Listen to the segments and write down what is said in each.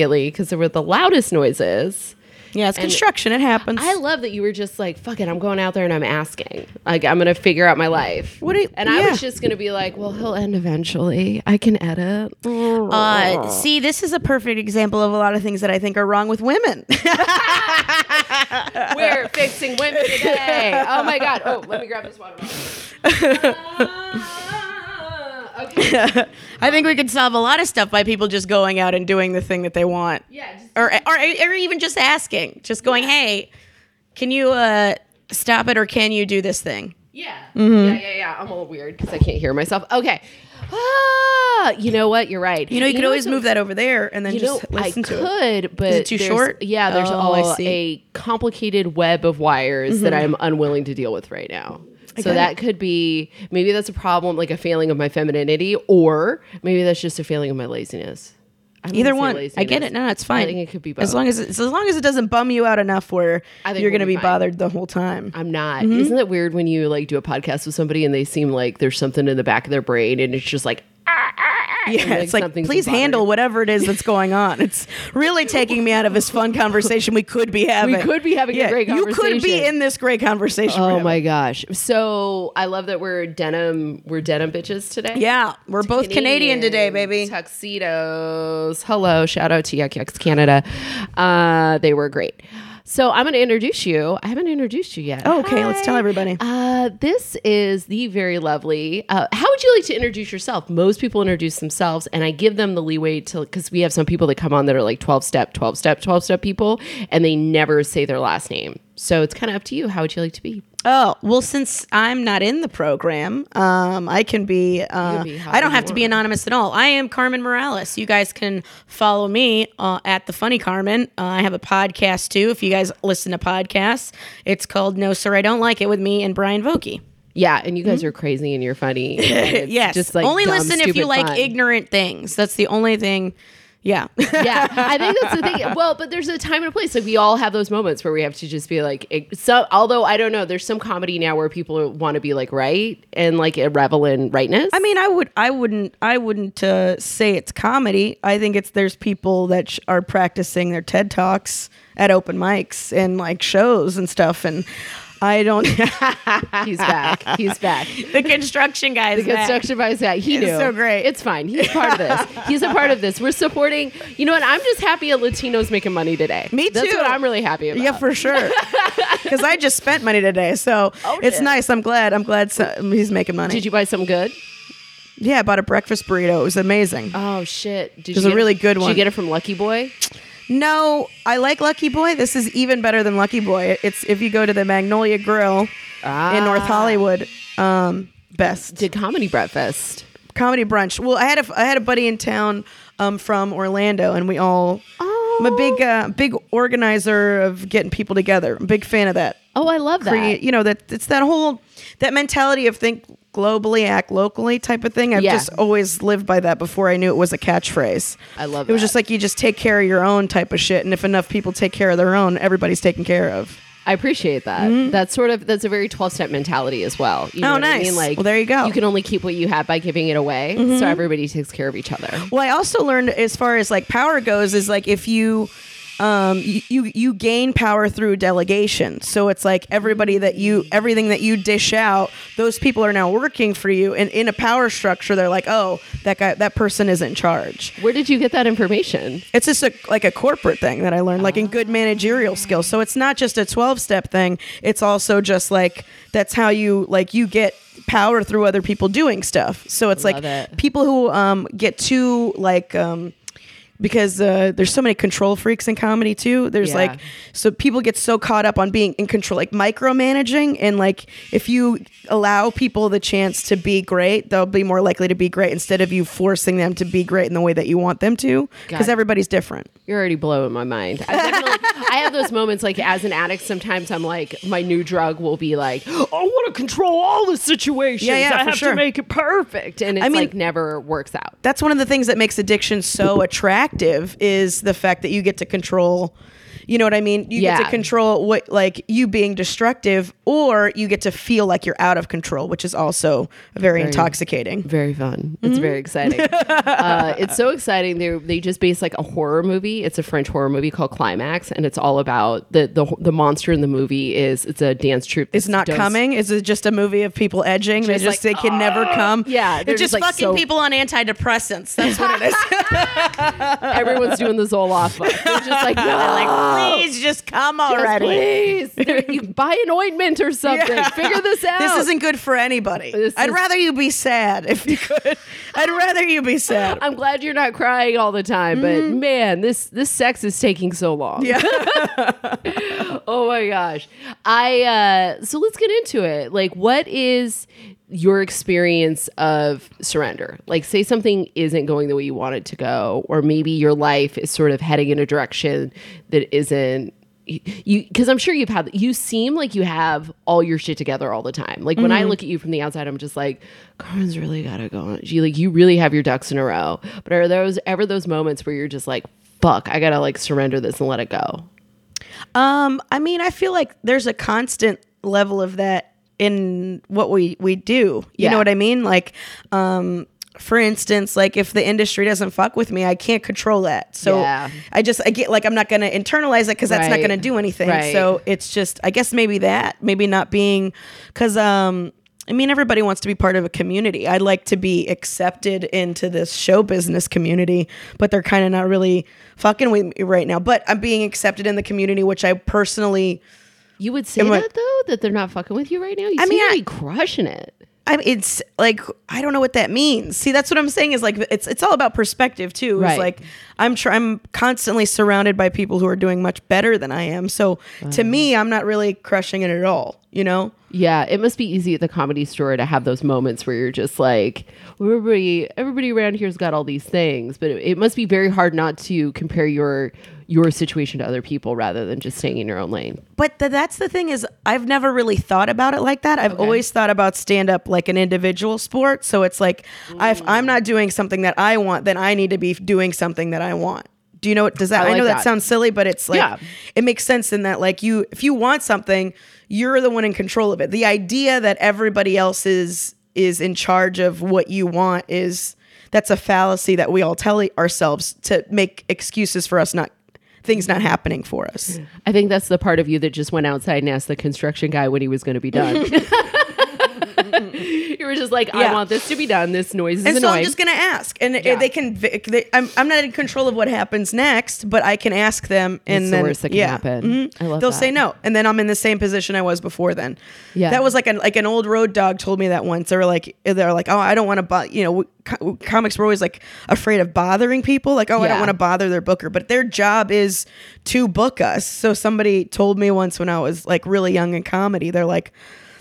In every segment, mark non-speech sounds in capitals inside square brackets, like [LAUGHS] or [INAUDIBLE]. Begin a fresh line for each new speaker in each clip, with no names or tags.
immediately because they were the loudest noises.
Yeah, it's construction. It happens.
I love that you were just like, fuck it, I'm going out there and I'm asking. Like, I'm going to figure out my life.
What you-
and I was just going to be like, well, he'll end eventually. I can edit.
uh, see, this is a perfect example of a lot of things that I think are wrong with women. [LAUGHS]
We're fixing women today. Oh my God. Oh, let me grab this water bottle. [LAUGHS] [LAUGHS]
I think we could solve a lot of stuff by people just going out and doing the thing that they want.
Yeah. Just,
or, or or even just asking, just going, "Hey, can you uh, stop it, or can you do this thing?"
yeah.
Mm-hmm.
Yeah, yeah, yeah. I'm a little weird because I can't hear myself. Okay. Ah, you know what? You're right.
You know, you, could always
so-
move that over there and then
You know,
just listen
I
to it.
could, but
it too short?
Yeah, there's
Oh,
all
I see. Mm-hmm.
a complicated web of wires that I'm unwilling to deal with right now. So that could be maybe that's a problem, like a failing of my femininity, or maybe that's just a failing of my laziness.
Either one, I get it. No, it's fine.
I think it could be both.
as long as it, as long as it doesn't bum you out enough where
I think
you're
we'll
going to
be
be
fine.
bothered the whole time.
I'm not.
Mm-hmm.
Isn't it weird when you like do a podcast with somebody and they seem like there's something in the back of their brain and it's just like [LAUGHS]
Yeah, it's like please handle whatever it is that's going on. It's really taking me out of this fun conversation we could be having.
We could be having a great conversation.
You could be in this great conversation.
Oh my gosh. So I love that we're denim we're denim bitches today.
Yeah, we're both Canadian today, baby.
Tuxedos. Hello. Shout out to Yuk Yuk's Canada. Uh, they were great. So I'm going to introduce you. I haven't introduced you yet.
Oh, okay, let's tell everybody.
Uh, this is the very lovely. Uh, how would you like to introduce yourself? Most people introduce themselves, and I give them the leeway to because we have some people that come on that are like 12 step, 12 step, 12 step people, and they never say their last name. So it's kind of up to you. How would you like to be?
Oh well, since I'm not in the program, um, I can be. Uh,
be
I don't have to be anonymous at all. I am Carmen Morales. You guys can follow me uh, at the Funny Carmen. Uh, I have a podcast too. If you guys listen to podcasts, it's called No Sir, I Don't Like It with me and Brian Vokey.
Yeah, and you guys are crazy and you're funny. [LAUGHS] and
yes,
just like
only
dumb,
listen if you
stupid
like ignorant things. That's the only thing. Yeah.
yeah, I think that's the thing. [LAUGHS] Well, but there's a time and a place. Like we all have those moments where we have to just be like. ig- So, although I don't know, there's some comedy now where people want to be like right and like revel in rightness.
I mean, I would, I wouldn't, I wouldn't uh, say it's comedy. I think it's there's people that sh- are practicing their TED talks at open mics and like shows and stuff, and I don't. [LAUGHS]
he's back. He's back.
the construction guys.
The construction by his back. He
It's
knew.
so great.
It's fine. He's part of this. He's a part of this. We're supporting. You know what? I'm just happy a Latino's making money today.
Me too.
That's what I'm really happy about.
Yeah, for sure. [LAUGHS] Because I just spent money today, so oh, it's
yeah.
nice. I'm glad. I'm glad so, um, he's making money.
Did you buy something good?
yeah, I bought a breakfast burrito. It was amazing.
Oh shit! Did
It was a really
it,
good one.
Did you get it from Lucky Boy?
No, I like Lucky Boy. This is even better than Lucky Boy. It's if you go to the Magnolia Grill in North Hollywood, um, best
Did comedy breakfast?
comedy brunch. Well, I had a I had a buddy in town um, from Orlando, and we all. Oh. I'm a big uh, big organizer of getting people together. I'm a big fan of that.
Oh, I love that.
You know that it's that whole that mentality of think globally, act locally type of thing. I've
Yeah.
just always lived by that before I knew it was a catchphrase.
I love
It It
was
just like you just take care of your own type of shit, and if enough people take care of their own, everybody's taken care of.
I appreciate that. That's sort of that's a very twelve step mentality as well. You know
Mm-hmm. Oh,
what I
nice.
mean? Like,
Well, there you go. Mm-hmm.
You can only keep what you have by giving it away, so everybody takes care of each other.
Well, I also learned as far as like power goes is like if you um you, you you gain power through delegation. So it's like everybody that you everything that you dish out, those people are now working for you and in a power structure they're like, "Oh, that guy that person is in charge."
Where did you get that information?
It's just a, like a corporate thing that I learned, like in good managerial skills. So it's not just a 12 step thing. It's also just like that's how you like you get power through other people doing stuff. So it's
Love
like
it.
people who um, get too like um, because uh, there's so many control freaks in comedy too. There's
Yeah.
like so people get so caught up on being in control, like micromanaging, and like if you allow people the chance to be great, they'll be more likely to be great instead of you forcing them to be great in the way that you want them to, because everybody's different.
You're already blowing my mind. I have those moments like as an addict. Sometimes I'm like, my new drug will be like, I want to control all the situations.
Yeah, yeah,
I have
sure.
to make it perfect, and it's
mean-
like never works out.
that's one of the things that makes addiction so attractive is the fact that you get to control You know what I mean? You get to control what like you being destructive or you get to feel like you're out of control, which is also very, intoxicating.
Very fun. It's very exciting. uh, it's so exciting. They they just based like a horror movie. It's a French horror movie called Climax, and it's all about the the the monster in the movie is it's a dance troupe.
It's not
does-
coming. Is it just a movie of people edging? They
Just like, "Ah!"
they can never come.
Yeah, they're
it's just,
just, like,
fucking
so-
people on antidepressants. That's what it is. [LAUGHS]
Everyone's doing the Zoloft. They're just like, [LAUGHS] no,
like, please just come
Yes,
already.
please. [LAUGHS] There- you buy an ointment or something. Figure this [LAUGHS] out.
This isn't good for anybody.
This
I'd
is-
rather you be sad if you could. I'd rather you be sad.
I'm glad you're not crying all the time, but man, this this sex is taking so long.
Yeah. [LAUGHS]
oh my gosh. I uh so let's get into it. Like what is your experience of surrender? Like say something isn't going the way you want it to go or maybe your life is sort of heading in a direction that isn't you because I'm sure you've had you seem like you have all your shit together all the time. Like when I look at you from the outside, I'm just like, Carmen's really gotta go on. She like you really have your ducks in a row. But are those ever those moments where you're just like, fuck, I gotta like surrender this and let it go?
Um, I mean, I feel like there's a constant level of that in what we we do. You
Yeah.
know what I mean? Like, um, for instance, like if the industry doesn't fuck with me, I can't control that. So
Yeah.
I just I get like I'm not gonna internalize it because that's not gonna do anything.
Right.
So it's just I guess maybe that maybe not being because um. I mean, everybody wants to be part of a community. I'd like to be accepted into this show business community, but they're kind of not really fucking with me right now. But I'm being accepted in the community, which I personally
You would say that though, that they're not fucking with you right now. You
I
seem
mean,
to
I-
be crushing it.
I mean, it's like I don't know what that means. See, that's what I'm saying is like it's it's all about perspective too. It's
Right.
like I'm tr- I'm constantly surrounded by people who are doing much better than I am. So to me, I'm not really crushing it at all. You know?
Yeah, it must be easy at the comedy store to have those moments where you're just like, everybody, everybody around here's got all these things, but it, it must be very hard not to compare your your situation to other people rather than just staying in your own lane.
But th- that's the thing is I've never really thought about it like that. I've always thought about stand up like an individual sport. So it's like if mm. I'm not doing something that I want, then I need to be doing something that I want. Do you know what does that
I
I, know that.
that.
sounds silly, but it's like
Yeah.
it makes sense in that like you if you want something, you're the one in control of it. The idea that everybody else is is in charge of what you want is that's a fallacy that we all tell ourselves to make excuses for us not things not happening for us.
I think that's the part of you that just went outside and asked the construction guy when he was going to be done. [LAUGHS] [LAUGHS] you were just like, I
Yeah.
want this to be done. This noise is
And so. I'm just gonna ask, and
Yeah.
they can. They, I'm, I'm not in control of what happens next, but I can ask them, and
It's the
then
worst that can
yeah,
happen.
mhm.
I love
They'll
that.
say no, and then I'm in the same position I was before. Then,
Yeah.
that was like an like an old road dog told me that once. They were like, they're like, oh, I don't want to, bo-, you know, co- comics were always like afraid of bothering people, like, oh, I don't want to bother their booker, but their job is to book us. So somebody told me once when I was like really young in comedy, they're like,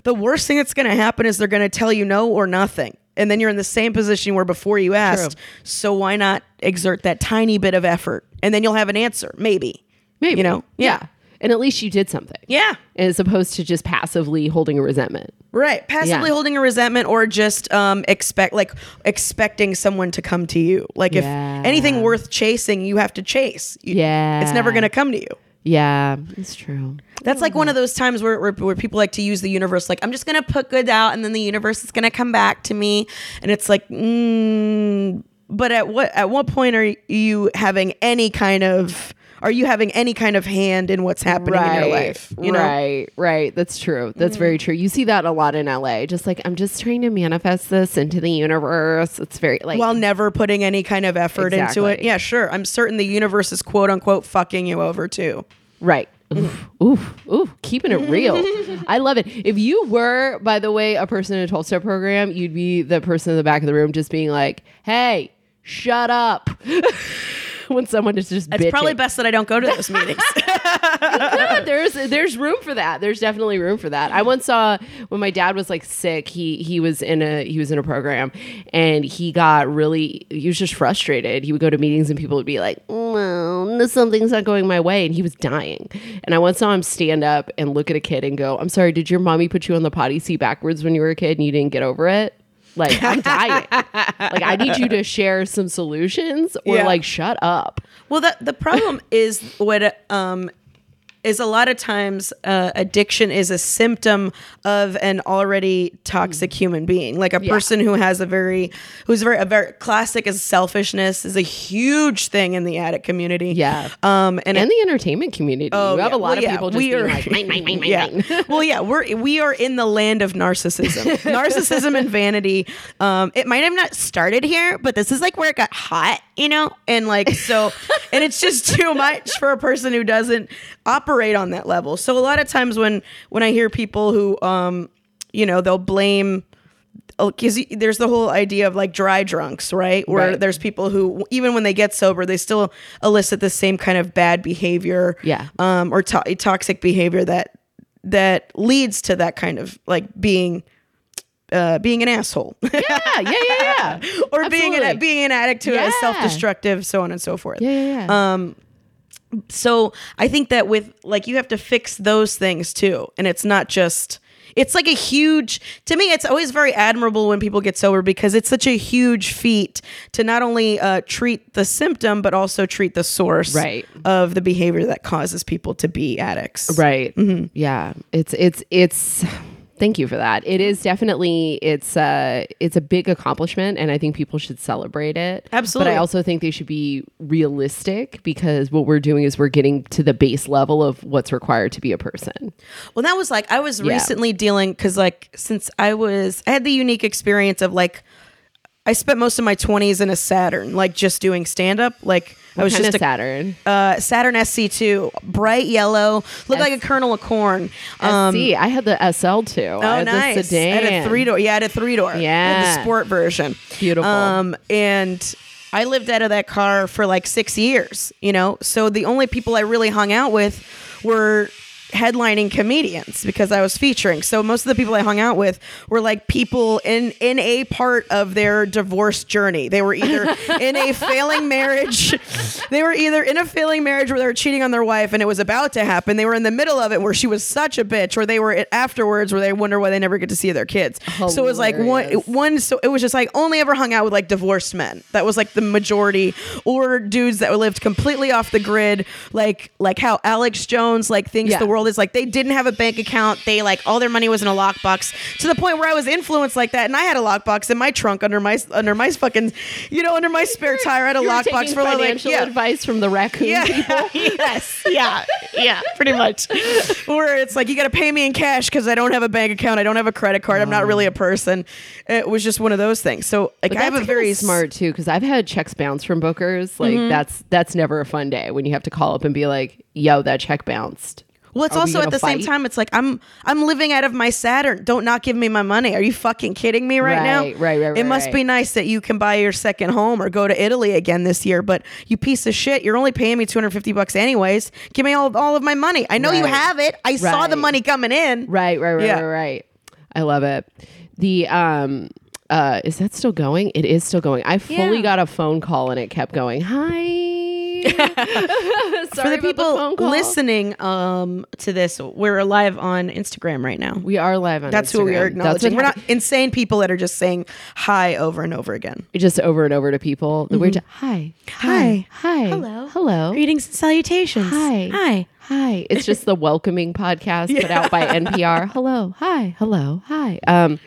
the worst thing that's going to happen is they're going to tell you no or nothing. And then you're in the same position where before you asked. So why not exert that tiny bit of effort? And then you'll have an answer, maybe.
Maybe.
You know?
Yeah. And at least you did something.
Yeah.
As opposed to just passively holding a resentment.
Right. Passively
Yeah.
holding a resentment or just um expect like expecting someone to come to you. Like if anything worth chasing, you have to chase. You-
Yeah.
It's never going to come to you.
Yeah, it's true.
That's like one of those times where, where, where people like to use the universe, like, I'm just going to put good out and then the universe is going to come back to me. And it's like, mm, but at what, at what point are you having any kind of, are you having any kind of hand in what's happening in your life? You know? Mm.
right, right. That's true. That's very true. You see that a lot in LA. Just like I'm just trying to manifest this into the universe. It's very like
While never putting any kind of effort into it. Yeah, sure. I'm certain the universe is quote unquote fucking you over too.
right. Oof, oof, oof, keeping it real. I love it. If you were, by the way, a person in a 12 step program, you'd be the person in the back of the room just being like, hey, shut up. [LAUGHS] [LAUGHS] when someone is just
It's probably best that I don't go to those meetings. [LAUGHS]
Yeah, there's there's room for that. There's definitely room for that. I once saw when my dad was like sick. He he was in a he was in a program, and he got really he was just frustrated. He would go to meetings and people would be like, "Well, something's not going my way," and he was dying. And I once saw him stand up and look at a kid and go, "I'm sorry, did your mommy put you on the potty seat backwards when you were a kid and you didn't get over it?" Like I'm [LAUGHS] dying. like I need you to share some solutions or
Yeah.
like shut up.
Well, the the problem is what um is a lot of times uh, addiction is a symptom of an already toxic human being like a
Yeah.
person who has a very who's very a very classic is selfishness is a huge thing in the addict community
Yeah.
um and,
and the entertainment community.
Oh,
you have
yeah.
a lot
Well,
of
yeah,
people just
we
being
are-
like, mine, mine, mine, [LAUGHS]
yeah.
mine. [LAUGHS]
well, yeah, we're we are in the land of narcissism, [LAUGHS] narcissism and vanity. Um, it might have not started here, but this is like where it got hot, you know, and like so, [LAUGHS] and it's just too much for a person who doesn't operate on that level. So a lot of times when when I hear people who, um, you know, they'll blame because there's the whole idea of like dry drunks, right? Where
Right.
there's people who, even when they get sober, they still elicit the same kind of bad behavior,
Yeah.
um, or to- toxic behavior that that leads to that kind of like being, uh, being an asshole,
yeah, yeah, yeah, yeah. [LAUGHS]
or being an being an addict to
Yeah.
self-destructive, so on and so forth.
Yeah, yeah, yeah.
Um, so I think that with like you have to fix those things too, and it's not just. It's like a huge to me. It's always very admirable when people get sober because it's such a huge feat to not only uh, treat the symptom but also treat the source
Right.
of the behavior that causes people to be addicts.
Right.
Mm-hmm.
Yeah. It's it's it's thank you for that. It is definitely it's a it's a big accomplishment and I think people should celebrate it.
Absolutely.
But I also think they should be realistic because what we're doing is we're getting to the base level of what's required to be a person.
Well, that was like I was
Yeah.
recently dealing because like since I was I had the unique experience of like I spent most of my twenties in a Saturn, like just doing stand up. Like I was just a
Saturn.
uh, Saturn SC2, bright yellow, looked like a kernel of corn. Um,
SC. I had the SL2.
Oh,
I had
nice!
The sedan.
I had a three door. Yeah, I had a three door.
Yeah.
the sport version.
Beautiful.
Um, and I lived out of that car for like six years. You know, so the only people I really hung out with were headlining comedians because I was featuring. So most of the people I hung out with were like people in in a part of their divorce journey. They were either [LAUGHS] in a failing marriage, they were either in a failing marriage where they were cheating on their wife and it was about to happen. They were in the middle of it where she was such a bitch, or they were afterwards where they wonder why they never get to see their kids. So it was like one one so it was just like only ever hung out with like divorced men that was like the majority or dudes that lived completely off the grid like like how alex jones like thinks
Yeah.
the world is like they didn't have a bank account they like all their money was in a lockbox to the point where i was influenced like that and i had a lockbox in my trunk under my under my fucking you know under my spare tire i had a lockbox for like
financial
yeah
advice from the raccoon
yeah.
people. [LAUGHS]
yes. Yeah. Yeah. Pretty much. [LAUGHS] Where it's like you got to pay me in cash because I don't have a bank account. I don't have a credit card. I'm not really a person. It was just one of those things. So like I have a very
very smart too because I've had checks bounce from bookers. Like
Mm-hmm.
that's that's never a fun day when you have to call up and be like, "Yo, that check bounced."
Well, it's
Are
also at the same time. It's like I'm I'm living out of my Saturn. Don't not give me my money. Are you fucking kidding me right, now?
Right, right, right,
It must
right.
be nice that you can buy your second home or go to Italy again this year. But you piece of shit, you're only paying me 250 bucks anyways. Give me all all of my money. I know you have it. I saw the money coming in.
Right, right, right,
Yeah.
right, right. I love it. The um uh is that still going? It is still going. I fully
Yeah.
got a phone call and it kept going. Hi. [LAUGHS] [LAUGHS] Sorry
For the people
phone call.
listening um, to this, we're live on Instagram right now.
we are live on
That's who we are acknowledging. We're not insane people that are just saying hi over and over again.
just over and over to people. The weird hi.
Mm-hmm. Hi.
Hi.
Hello.
Hello.
Greetings and salutations.
Hi.
Hi.
Hi. It's just the welcoming podcast put out by [LAUGHS] NPR. Hello. Hi. Hello. Hi. Um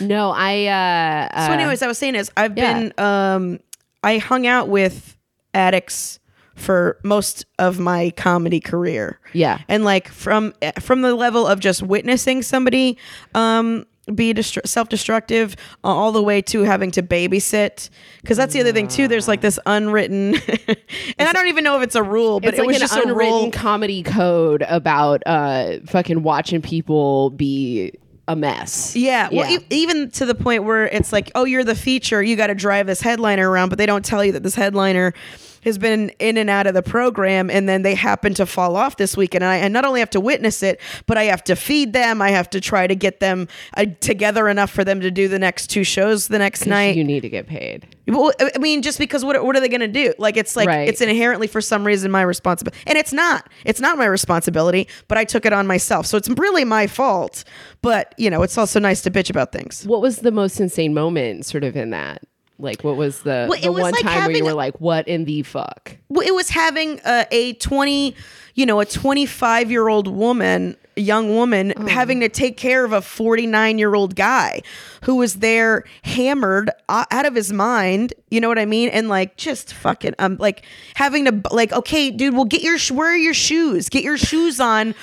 no, I uh, uh
So, anyways, I was saying is I've
yeah.
been um, I hung out with addicts for most of my comedy career.
Yeah.
and like from from the level of just witnessing somebody um, be destru- self-destructive uh, all the way to having to babysit because that's the other thing too there's like this unwritten [LAUGHS] and i don't even know if it's a rule but
it's
it
like
was just a
unwritten
rule
comedy code about uh fucking watching people be a mess.
Yeah, well,
Yeah.
e- even to the point where it's like, oh, you're the feature, you got to drive this headliner around, but they don't tell you that this headliner has been in and out of the program, and then they happen to fall off this weekend, and I, I not only have to witness it, but I have to feed them, I have to try to get them uh, together enough for them to do the next two shows the next night.
you need to get paid.
Well, I mean, just because what what are they going to do? Like, it's like
Right.
it's inherently for some reason my responsibility, and it's not. It's not my responsibility, but I took it on myself, so it's really my fault. But you know, it's also nice to bitch about things.
What was the most insane moment sort of in that? Like, what was the
Well,
the
was
one
like
time where you were like, "What in the fuck?"
Well, it was having a, a 20 you know a 25 year old woman young woman having to take care of a 49 year old guy who was there hammered out of his mind you know what i mean? And like just fucking um like having to like okay dude well get your where are your shoes? Get your shoes on.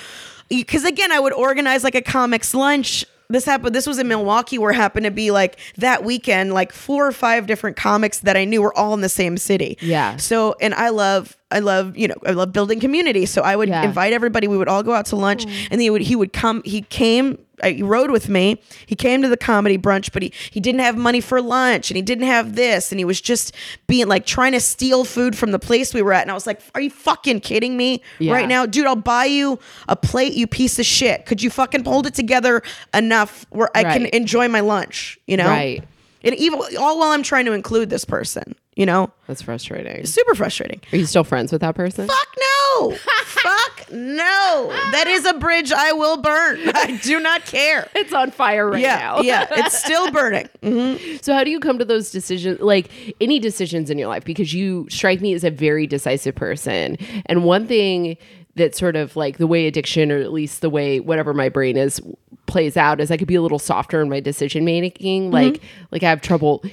Because again i would organize like a comics lunch. This happened this was in milwaukee where it happened to be like that weekend like four or five different comics that i knew were all in the same city.
Yeah.
so and i love i love you know i love building community. So i would
Yeah.
invite everybody. We would all go out to lunch and he would he would come he came uh, he rode with me. He came to the comedy brunch but he he didn't have money for lunch and he didn't have this. And he was just being like trying to steal food from the place we were at. And i was like are you fucking kidding me
Yeah.
right now? Dude i'll buy you a plate you piece of shit. Could you fucking hold it together enough where i can enjoy my lunch you know?
Right.
and even all while i'm trying to include this person you know
That's frustrating.
super frustrating
Are you still friends with that person?
Fuck no. [LAUGHS] Fuck no. That is a bridge I will burn. [LAUGHS] I do not care.
It's on fire right
yeah,
now.
yeah, it's [LAUGHS] still burning. Mhm.
So how do you come to those decisions like any decisions in your life because you strike me as a very decisive person. And one thing that sort of like the way addiction or at least the way whatever my brain is plays out is I could be a little softer in my decision making. Like like I have trouble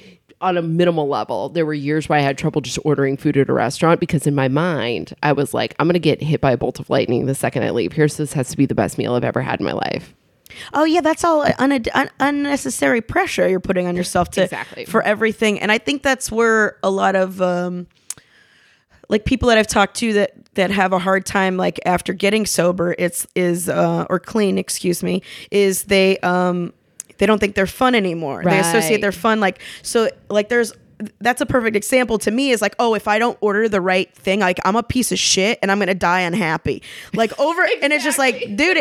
on a minimal level. There were years where I had trouble just ordering food at a restaurant because in my mind I was like I'm going to get hit by a bolt of lightning the second I leave. Here's this has to be the best meal I've ever had in my life.
Oh yeah, that's all un- un- unnecessary pressure you're putting on yourself to
Exactly.
for everything. And I think that's where a lot of um like people that I've talked to that that have a hard time like after getting sober it's is uh or clean, excuse me, is they um they don't think they're fun anymore. They associate
Right.
their fun like so like there's that's a perfect example to me is like oh if I don't order the right thing like I'm a piece of shit and I'm gonna die unhappy like [LAUGHS] over and it's just like dude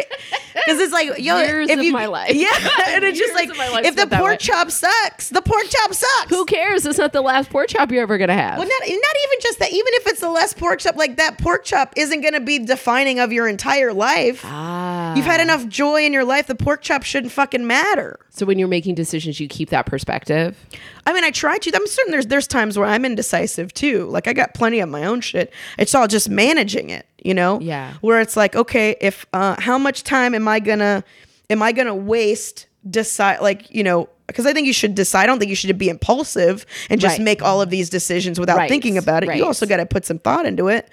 because it's like yo
Years
if
of
you
my life.
yeah [LAUGHS] [LAUGHS] and it's just like
of my life
if the pork chop sucks the pork chop sucks
Who cares? It's not the last pork chop you're ever going to have.
well, not, not even just that. Even if it's the last pork chop, like that pork chop isn't going to be defining of your entire life.
Ah.
You've had enough joy in your life. The pork chop shouldn't fucking matter.
So when you're making decisions, you keep that perspective.
I mean, I try to. I'm there's there's times where I'm indecisive too. Like I got plenty of my own shit. It's all just managing it, you know.
Yeah.
Where it's like, okay, if uh, how much time am I gonna am I gonna waste decide like you know because I think you should decide. I don't think you should be impulsive and just
Right.
make all of these decisions without
Right,
thinking about it.
right.
You also got to put some thought into it.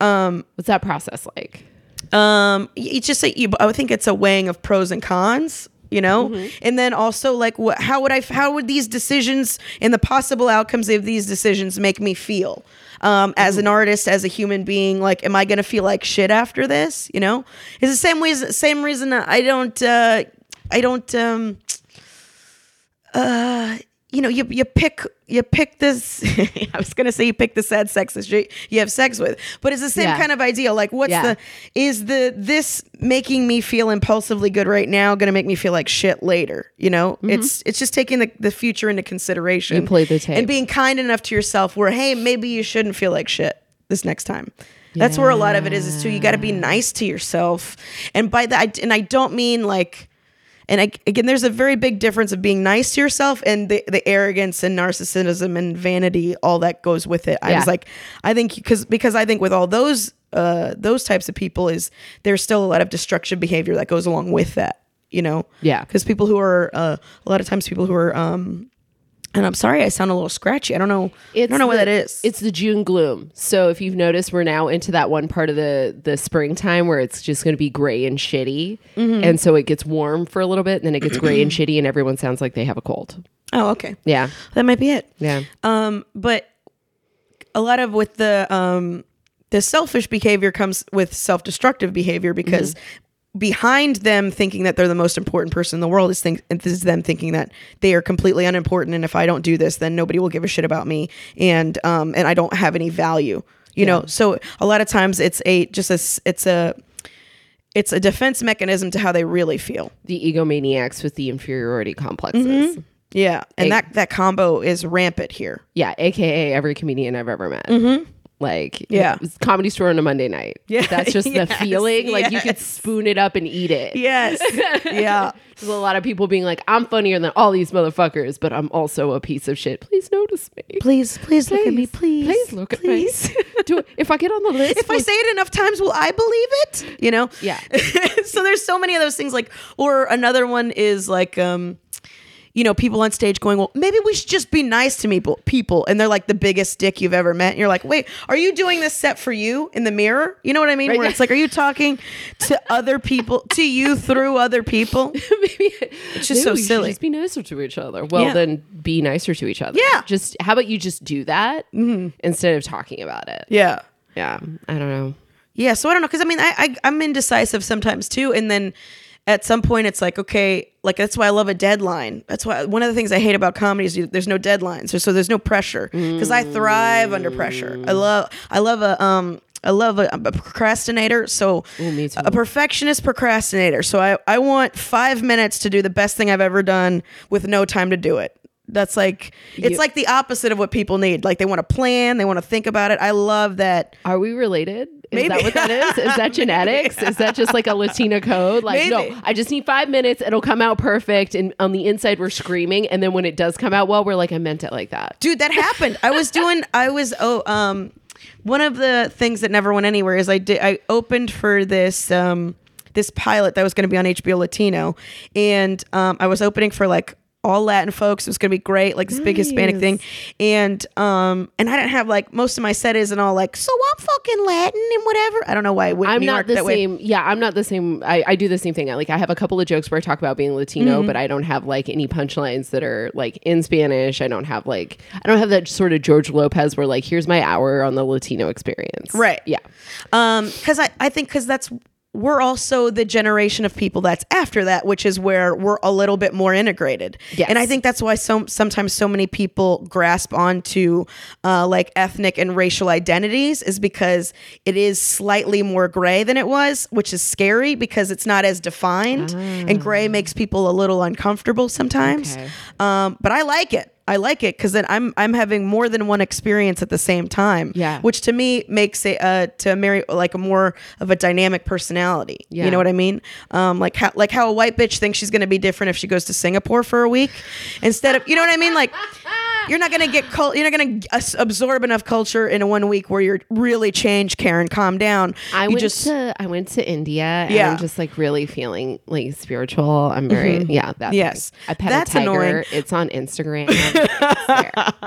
Um, What's that process like?
Um, it's just like you. I think it's a weighing of pros and cons. You know,
Mm-hmm.
and then also like, what? How would I? How would these decisions and the possible outcomes of these decisions make me feel? Um, as
Mm-hmm.
an artist, as a human being, like, am I gonna feel like shit after this? You know, it's the same ways. Same reason I don't. Uh, I don't. Um, uh, you know, you you pick you pick this. [LAUGHS] I was gonna say you pick the sad sexist you, you have sex with, but it's the same
Yeah.
kind of idea. Like, what's
Yeah.
the is the this making me feel impulsively good right now gonna make me feel like shit later? You know, it's it's just taking the, the future into consideration.
Mm-hmm. You play the tape.
and being kind enough to yourself. Where hey, maybe you shouldn't feel like shit this next time. That's where a lot of it is. Is too. You got to be nice to yourself, and by that, and I don't mean like. And I, again, there's a very big difference of being nice to yourself and the, the arrogance and narcissism and vanity, all that goes with it. I
Yeah.
was like, I think because because I think with all those uh, those types of people is there's still a lot of destructive behavior that goes along with that. You know,
Yeah.
because people who are uh, a lot of times people who are um, and I'm sorry, I sound a little scratchy. I don't know. I don't know what that is.
It's the June gloom. So if you've noticed, we're now into that one part of the the springtime where it's just going to be gray and shitty,
Mm-hmm.
and so it gets warm for a little bit, and then it gets gray and shitty, and everyone sounds like they have a cold.
oh, okay.
Yeah,
That might be it.
yeah,
Um, but a lot of with the um the selfish behavior comes with self-destructive behavior because behind them thinking that they're the most important person in the world is think this is them thinking that they are completely unimportant and if I don't do this then nobody will give a shit about me and um and I don't have any value. You know, so a lot of times it's a just a it's a it's a defense mechanism to how they really feel.
the egomaniacs with the inferiority complexes.
Yeah, and
Hey.
that that combo is rampant here.
Yeah, aka every comedian I've ever met.
Mm-hmm.
Like
Yeah.
comedy store on a Monday night.
Yeah. [LAUGHS]
that's just the
Yes.
feeling. Like you could spoon it up and eat it.
Yes. [LAUGHS] yeah.
There's a lot of people being like, I'm funnier than all these motherfuckers, but I'm also a piece of shit. Please notice me.
Please, please, look at me, please.
Please look at
please.
me. [LAUGHS] Do it. If I get on the list,
if I say it enough times, will I believe it? You know?
Yeah.
so there's so many of those things. Like, or another one is like, um, you know, people on stage going, well, maybe we should just be nice to people, people, and they're like the biggest dick you've ever met. And you're like, wait, are you doing this set for you in the mirror? You know what I mean?
Right.
Where it's like, are you talking to other people, to you through other people? [LAUGHS]
maybe
It's just so
we
silly.
Just be nicer to each other. Well,
Yeah.
then be nicer to each other.
Yeah.
Just how about you just do that mm-hmm. instead of talking about it?
Yeah.
Yeah. I don't know.
Yeah, so I don't know because I mean I, I I'm indecisive sometimes too, and then at some point it's like okay, like that's why I love a deadline. That's why one of the things I hate about comedy is you, there's no deadlines, so there's no pressure because I thrive under pressure. I love I love a um. I love a, a procrastinator, so
Ooh,
a perfectionist procrastinator. So I, I want five minutes to do the best thing I've ever done with no time to do it. That's like it's
You-
like the opposite of what people need. Like they want to plan, they want to think about it. I love that.
Are we related? Is
Maybe.
that what that is? Is that genetics? Is that just like a Latina code? Like,
Maybe.
no, I just need five minutes. It'll come out perfect. And on the inside, we're screaming. And then when it does come out well, we're like, I meant it like that.
dude that happened i was doing i was oh um one of the things that never went anywhere is i did i opened for this um this pilot that was going to be on hbo latino and um i was opening for like all Latin folks. It was gonna be great, like this big Hispanic thing, and um, and I didn't have like most of my set isn't all like, so I'm fucking Latin and whatever. I don't know why
I'm
New
not
York
the
that way.
same. Yeah, I'm not the same. I, I do the same thing. I, like I have a couple of jokes where I talk about being Latino,
Mm-hmm.
but I don't have like any punchlines that are like in Spanish. I don't have like I don't have that sort of George Lopez where like here's my hour on the Latino experience.
Right.
Yeah.
Um, because I, I think because that's we're also the generation of people that's after that, which is where we're a little bit more integrated.
Yes.
And I think that's why so sometimes so many people grasp onto uh, like ethnic and racial identities is because it is slightly more gray than it was, which is scary because it's not as defined, and gray makes people a little uncomfortable sometimes.
Okay.
Um, but I like it. I like it because then I'm I'm having more than one experience at the same time.
Yeah.
Which to me makes it uh to marry like a more of a dynamic personality.
Yeah.
You know what I mean? Um like how like how a white bitch thinks she's gonna be different if she goes to Singapore for a week instead of you know what I mean? Like you're not gonna get cult you're not gonna as- absorb enough culture in a one week where you're really changed, Karen. Calm down.
I
you
went
just
to I went to India and
Yeah. Mm-hmm.
I'm just like really feeling like spiritual. I'm very yeah, that's
Yes.
I pet
That's
a tiger.
annoying.
It's on Instagram. [LAUGHS]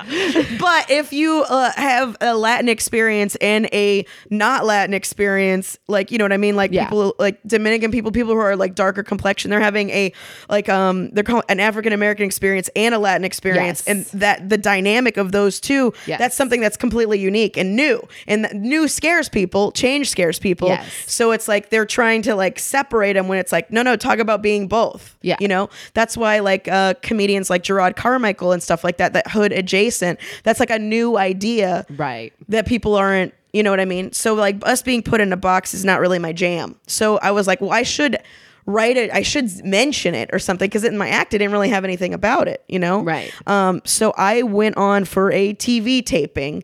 It's
but if you uh, have a Latin experience and a not Latin experience, like you know what I mean, like
Yeah.
people like Dominican people, people who are like darker complexion, they're having a like um they're called an African American experience and a Latin experience,
Yes.
and that the dynamic of those two,
Yes.
that's something that's completely unique and new, and new scares people, change scares people.
Yes.
So it's like they're trying to like separate them when it's like no no talk about being both.
Yeah.
you know that's why like uh comedians like Jerrod Carmichael and stuff like that that hood adjacent that's like a new idea
right.
that people aren't you know what I mean so like us being put in a box is not really my jam so I was like well I should write it I should mention it or something because in my act I didn't really have anything about it you know
Right.
um so I went on for a TV taping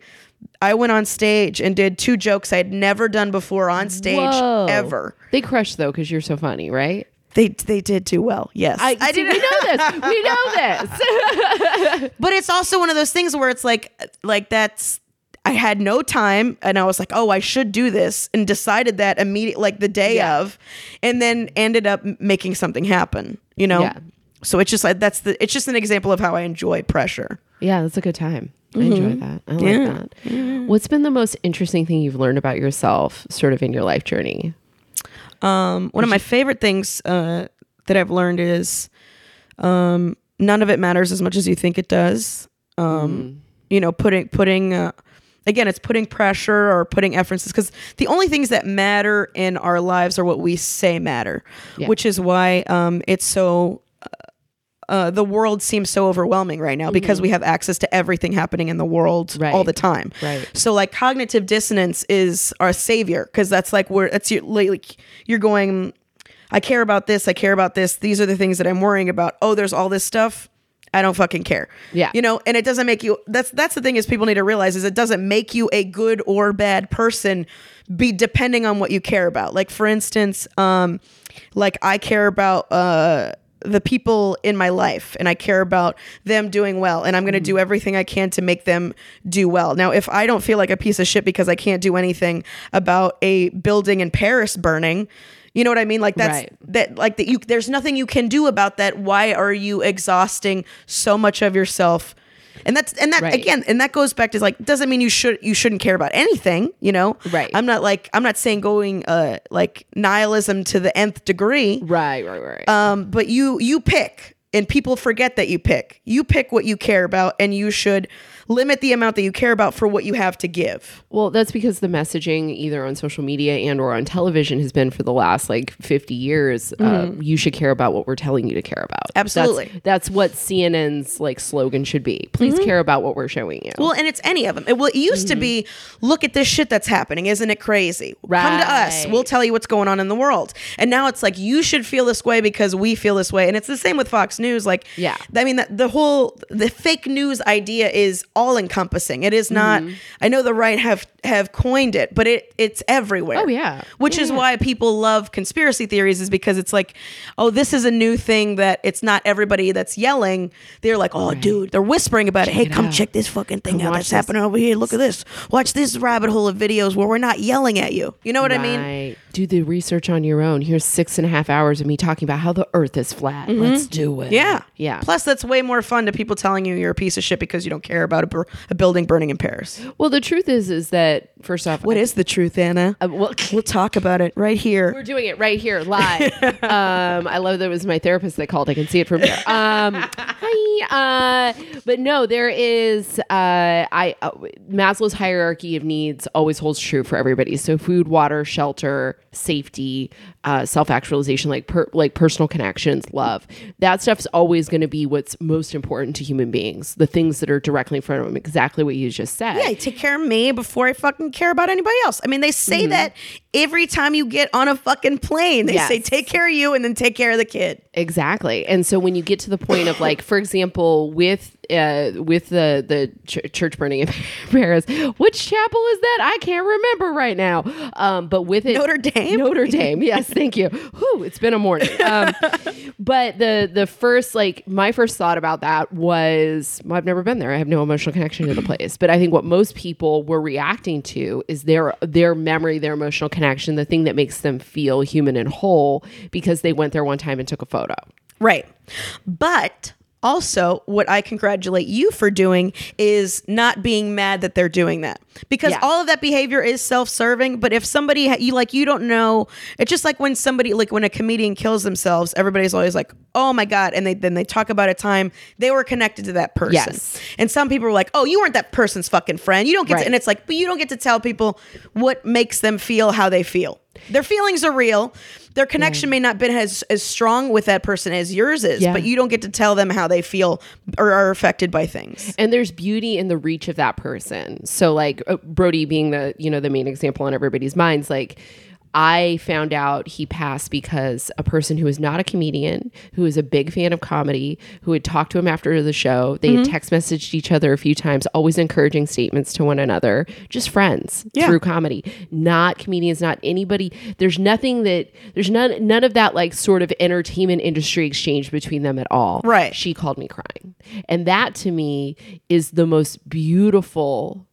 I went on stage and did two jokes I'd never done before on stage
Whoa.
ever
They crushed though because you're so funny, right?
they they did too well yes
I, see, we know this. We know [LAUGHS] this. [LAUGHS]
but it's also one of those things where it's like like that's I had no time and I was like, "Oh, I should do this." And decided that immediately like the day
Yeah.
of and then ended up making something happen, you know?
Yeah.
So it's just like that's the it's just an example of how I enjoy pressure.
yeah, that's a good time. I enjoy that. I like
Yeah.
that. What's been the most interesting thing you've learned about yourself, sort of in your life journey?
Um, one of my favorite things uh, that I've learned is um, none of it matters as much as you think it does. Um, You know, putting putting uh, again, it's putting pressure or putting emphasis because the only things that matter in our lives are what we say matter,
Yeah.
which is why um, it's so. Uh, the world seems so overwhelming right now because we have access to everything happening in the world
Right.
all the time.
Right.
So like cognitive dissonance is our savior because that's like where that's your like you're going. I care about this. I care about this. These are the things that I'm worrying about. Oh, there's all this stuff. I don't fucking care.
Yeah.
You know, and it doesn't make you that's that's the thing is people need to realize is it doesn't make you a good or bad person be depending on what you care about. Like for instance, um like I care about uh the people in my life and I care about them doing well and I'm going to do everything I can to make them do well. Now, if I don't feel like a piece of shit because I can't do anything about a building in Paris burning, you know what I mean? Like that's
Right.
that like that you there's nothing you can do about that. Why are you exhausting so much of yourself? And that's and that
Right.
again, and that goes back to like doesn't mean you should you shouldn't care about anything, you know?
Right.
I'm not like I'm not saying going uh like nihilism to the nth degree.
Right, right, right.
Um, but you you pick and people forget that you pick. You pick what you care about and you should limit the amount that you care about for what you have to give.
Well, that's because the messaging either on social media and or on television has been for the last like 50 years. Uh, you should care about what we're telling you to care about.
Mm-hmm. Absolutely. Mm-hmm.
That's, that's what CNN's like slogan should be. Please care about what we're showing you.
Well, and it's any of them. It, well, it used to be, look at this shit that's happening. Isn't it crazy? Right. Come to us. We'll tell you what's going on in the world. And now it's like, you should feel this way because we feel this way. And it's the same with Fox News. Like,
Yeah.
I mean, the, the whole, the fake news idea is all encompassing. It is not,
Mm-hmm.
I know the right have, have coined it, but it, it's everywhere.
Oh, yeah.
Which
Yeah,
is
yeah.
why people love conspiracy theories is because it's like, oh, this is a new thing that it's not everybody that's yelling. They're like, oh, dude, they're whispering about it. Hey,
it
come
out.
check this fucking thing
Come
out that's
this.
happening over here. Look at this. Watch this rabbit hole of videos where we're not yelling at you. You know what I mean?
Do the research on your own. Here's six and a half hours of me talking about how the earth is flat. Let's do it.
Mm-hmm. Yeah.
Yeah.
Plus, that's way more fun to people telling you you're a piece of shit because you don't care about a, bur- a building burning in Paris.
Well, the truth is, is that first off,
What is the truth, Anna?
uh, well, [LAUGHS]
We'll talk about it right here.
We're doing it right here live. [LAUGHS] um, I love that it was my therapist that called. I can see it from here. Um, [LAUGHS] hi. Uh, but no, there is. Uh, I uh, Maslow's hierarchy of needs always holds true for everybody. So food, water, shelter, safety, uh, self actualization, like per, like personal connections, love. That stuff's always going to be what's most important to human beings. The things that are directly in front of them. Exactly what you just said.
Yeah, take care of me before I fucking care about anybody else. I mean, they say that every time you get on a fucking plane. They
Yes.
say take care of you and then take care of the kid.
Exactly. And so when you get to the point of like, for example, with uh, with the the ch- church burning in [LAUGHS] Paris, which chapel is that? I can't remember right now. Um, but with it,
Notre Dame?
Notre Dame. Yes, thank you. Whew, it's been a morning. Um, [LAUGHS] but the the first like my first thought about that was well, I've never been there. I have no emotional connection to the place. But I think what most people were reacting to is their their memory, their emotional connection, the thing that makes them feel human and whole because they went there one time and took a photo.
Right. But also, what I congratulate you for doing is not being mad that they're doing that because
Yeah.
all of that behavior is self-serving. But if somebody ha- you like, you don't know. It's just like when somebody like when a comedian kills themselves, everybody's always like, "Oh my god!" and they then they talk about a time they were connected to that person.
Yes.
And some people are like, "Oh, you weren't that person's fucking friend. You don't get."
Right.
To, and it's like, but you don't get to tell people what makes them feel how they feel. Their feelings are real. Their connection may not been as as strong with that person as yours is,
Yeah.
but you don't get to tell them how they feel or are affected by things.
and there's beauty in the reach of that person so like uh, brody being the you know the main example on everybody's minds like I found out he passed because a person who is not a comedian, who is a big fan of comedy, who had talked to him after the show, they had mm-hmm. text messaged each other a few times, always encouraging statements to one another, just friends
Yeah.
through comedy, not comedians, not anybody. There's nothing that there's none none of that like sort of entertainment industry exchange between them at all.
Right.
She called me crying. And that to me is the most beautiful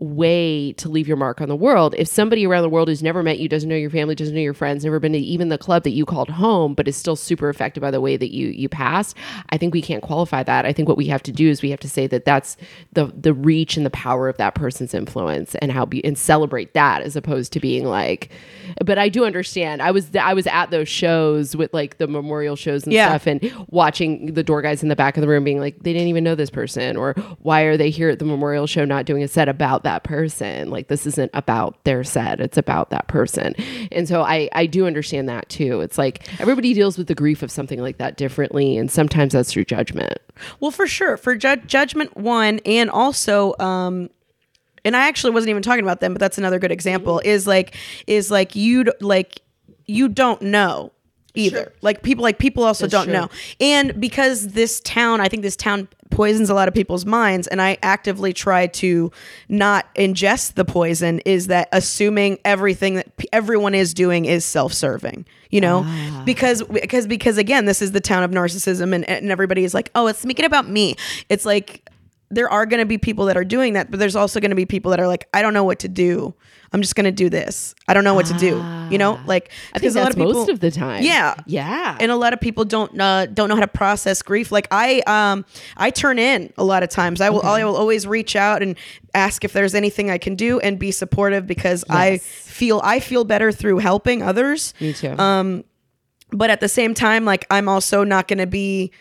way to leave your mark on the world. If somebody around the world who's never met you, doesn't know your family, doesn't know your friends, never been to even the club that you called home, but is still super affected by the way that you you passed, I think we can't qualify that. I think what we have to do is we have to say that that's the the reach and the power of that person's influence and how be and celebrate that as opposed to being like but I do understand. I was I was at those shows with like the memorial shows and
Yeah.
stuff and watching the door guys in the back of the room being like they didn't even know this person or why are they here at the memorial show not doing a set about that person like this isn't about their set it's about that person and so i i do understand that too it's like everybody deals with the grief of something like that differently and sometimes that's through judgment
Well, for sure, for ju- Judgment One, and also, um, and I actually wasn't even talking about them, but that's another good example. Is like, is like you like you don't know. either.
Sure.
Like people like people also
That's
don't
true.
know. And because this town, I think this town poisons a lot of people's minds and I actively try to not ingest the poison is that assuming everything that p- everyone is doing is self-serving, you know?
Ah.
Because because because again, this is the town of narcissism and, and everybody is like, "Oh, it's making it about me." It's like there are going to be people that are doing that, but there's also going to be people that are like, I don't know what to do. I'm just going to do this. I don't know what to do. You know, like
I think
because a lot of people,
most of the time.
Yeah.
Yeah.
and a lot of people don't uh, don't know how to process grief. Like I um I turn in a lot of times. I will I will always reach out and ask if there's anything I can do and be supportive because I feel I feel better through helping others
Me too.
Um, but at the same time like i'm also not going to be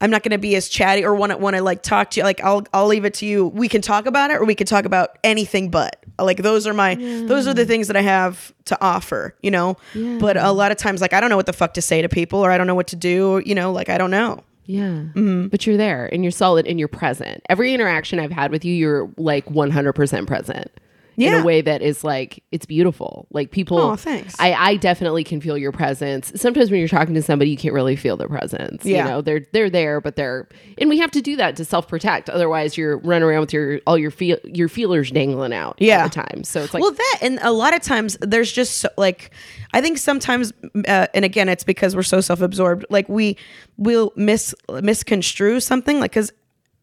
i'm not going to be as chatty or want to want to like talk to you like i'll i'll leave it to you we can talk about it or we can talk about anything but like those are my those are the things that i have to offer you know Yeah. but a lot of times like i don't know what the fuck to say to people or i don't know what to do you know like i don't know
Yeah. Mm-hmm. But you're there and you're solid and you're present. Every interaction I've had with you, you're like 100% present. In a way that is like, it's beautiful. Like people,
Aw, thanks.
I, I definitely can feel your presence. Sometimes when you're talking to somebody, you can't really feel their presence.
Yeah.
You know, they're, they're there, but they're, and we have to do that to self protect. Otherwise you're running around with your, all your feel, your feelers dangling out
Yeah.
all the time. So it's like,
well that and a lot of times there's just so, like i think sometimes uh, and again it's because we're so self-absorbed like we will mis misconstrue something like because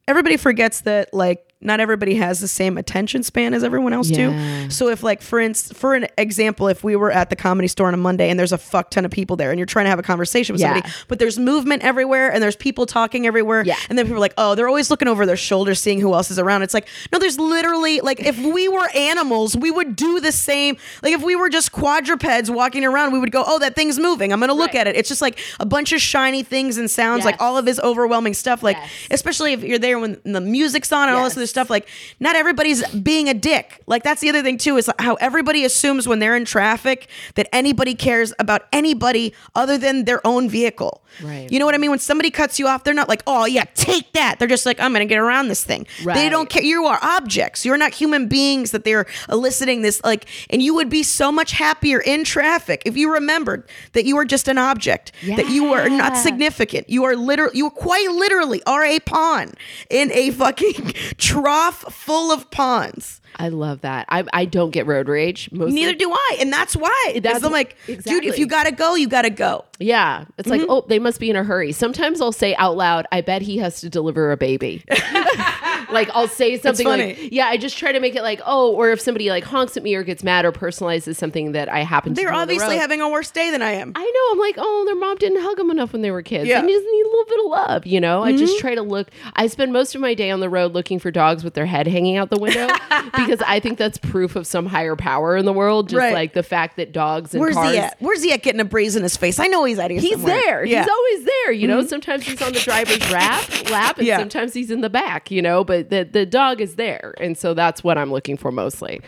everybody forgets that like not everybody has the same attention span as everyone else
Yeah.
do so if like for instance for an example if we were at the comedy store on a monday and there's a fuck ton of people there and you're trying to have a conversation with
Yeah.
somebody but there's movement everywhere and there's people talking everywhere
Yeah.
and then people are like oh they're always looking over their shoulders seeing who else is around it's like no there's literally like if we were animals we would do the same like if we were just quadrupeds walking around we would go oh that thing's moving i'm gonna look
Right.
at it it's just like a bunch of shiny things and sounds like all of this overwhelming stuff like
Yes.
especially if you're there when the music's on and all this
Yes.
Stuff like not everybody's being a dick. Like that's the other thing too is how everybody assumes when they're in traffic that anybody cares about anybody other than their own vehicle.
Right.
you know what i mean? When somebody cuts you off they're not like oh yeah take that. They're just like i'm gonna get around this thing. They don't care. You are objects. You're not human beings that they're eliciting this like and you would be so much happier in traffic if you remembered that you are just an object that you are not significant. You are literally you quite literally are a pawn in a fucking [LAUGHS] trough full of pawns
I love that. I, I don't get road rage. Mostly.
neither do i and that's why
That's-
i'm like dude if you gotta go you gotta go
Yeah. It's
Mm-hmm.
like, oh, they must be in a hurry. Sometimes I'll say out loud, I bet he has to deliver a baby. [LAUGHS] like I'll say something like, yeah, I just try to make it like, oh, or if somebody like honks at me or gets mad or personalizes something that I happen to
they're
the
obviously
road.
having a worse day than i am
I know. I'm like, oh, their mom didn't hug them enough when they were kids.
Yeah. Mm-hmm.
They just need a little bit of love, you know? I just try to look. I spend most of my day on the road looking for dogs with their head hanging out the window [LAUGHS] because I think that's proof of some higher power in the world. Just
Right.
like the fact that dogs and
Where's
cars.
he at? Where's he at getting a breeze in his face? I know he's out here.
He's
somewhere.
there.
Yeah. Mm-hmm.
He's always there. You know, sometimes he's on the driver's lap, lap, and
Yeah.
sometimes he's in the back. You know, but the the dog is there, and so that's what I'm looking for mostly.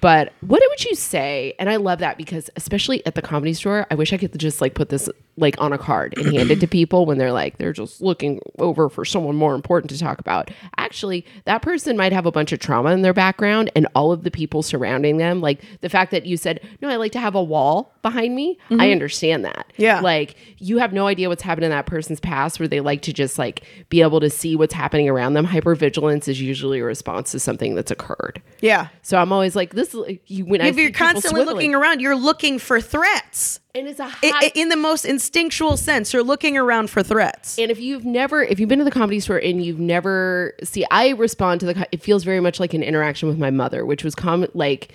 But what would you say? And I love that because especially at the comedy store, I wish I could just like put this like on a card and hand it to people when they're like they're just looking over for someone more important to talk about. Actually, that person might have a bunch of trauma in their background, and all of the people surrounding them, like the fact that you said, "No, I like to have a wall behind me." I understand that.
Mm-hmm. Yeah.
Like you have no idea what's happened in that person's past where they like to just like be able to see what's happening around them. Hypervigilance is usually a response to something that's occurred.
Yeah.
So I'm always like this you when
If
see
you're constantly
swiveling-
looking around, you're looking for threats.
and it's a
I-
high
I- in the most instinctual sense, you're looking around for threats.
And if you've never, if you've been to the comedy store and you've never see, I respond to the. It feels very much like an interaction with my mother, which was common, like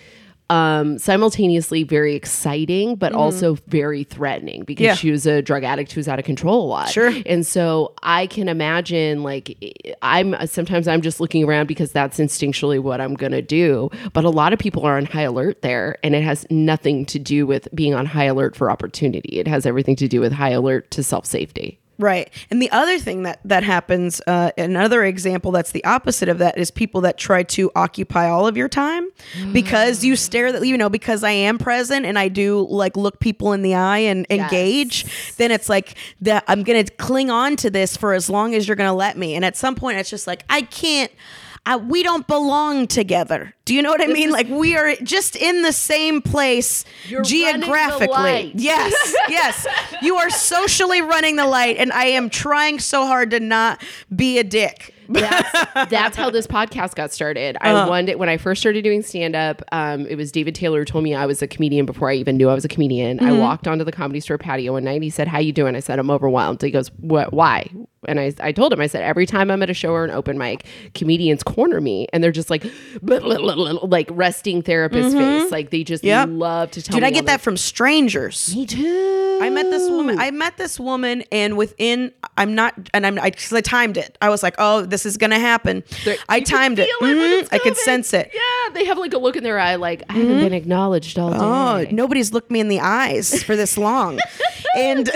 um, simultaneously very exciting, but also very threatening because
Mm-hmm. Yeah.
she was a drug addict who was out of control a lot.
Sure.
And so I can imagine, like, I'm sometimes I'm just looking around because that's instinctually what I'm gonna do. But a lot of people are on high alert there, and it has nothing to do with being on high alert for opportunity. It has everything to do with high alert to self safety.
Right. And the other thing that that happens, uh, another example that's the opposite of that is people that try to occupy all of your time because you stare that you know because I am present and I do like look people in the eye and engage. Then it's like that I'm gonna cling on to this for as long as you're gonna let me. And at some point, it's just like I can't. I, we don't belong together. Do you know what I mean? like we are just in the same place
You're running the
geographically.
light. [LAUGHS]
Yes, yes. You are socially running the light, and I am trying so hard to not be a dick.
that's, [LAUGHS] that's how this podcast got started. I
Uh-huh.
one day when I first started doing stand up, um, it was David Taylor who told me I was a comedian before I even knew I was a comedian. I
Mm-hmm.
walked onto the comedy store patio one night. And he said, "How you doing?" I said, "I'm overwhelmed." He goes, "What? Why?" And I, I told him, I said, every time I'm at a show or an open mic, comedians corner me and they're just like, [LAUGHS] like resting therapist face. Like they just
Mm-hmm. Yep.
love to tell
Dude,
me.
I get that from strangers.
Me too.
I met this woman. I met this woman, and within, I'm not, and I'm, I, cause I timed it. I was like, oh, this is gonna happen.
There-
I timed it. Mhm. I could sense it.
Yeah, they have like a look in their eye, like I haven't been acknowledged all day.
Oh, nobody's looked me in the eyes for this long. [LAUGHS] and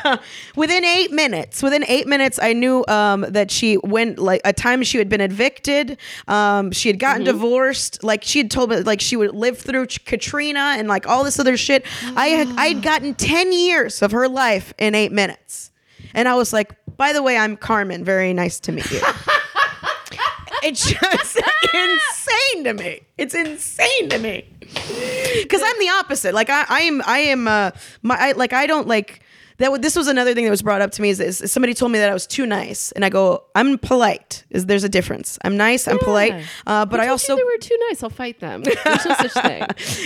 [LAUGHS] within eight minutes, within eight minutes, I knew um, that she went like a time she had been evicted. Um, she had gotten divorced. Like she had told me, like she would live through Katrina and like all this other shit. I had I'd gotten ten years of her life in eight minutes, and I was like, by the way, I'm Carmen. Very nice to meet you. [LAUGHS] It's just insane to me. It's insane to me. Because I'm the opposite. Like I, I am, I am, uh, my, I, like I don't like that. This was another thing that was brought up to me is, is somebody told me that I was too nice, and I go, I'm polite. Is there's a difference? I'm nice. I'm polite. Uh, but I also
they were too nice. I'll fight them. There's no such thing.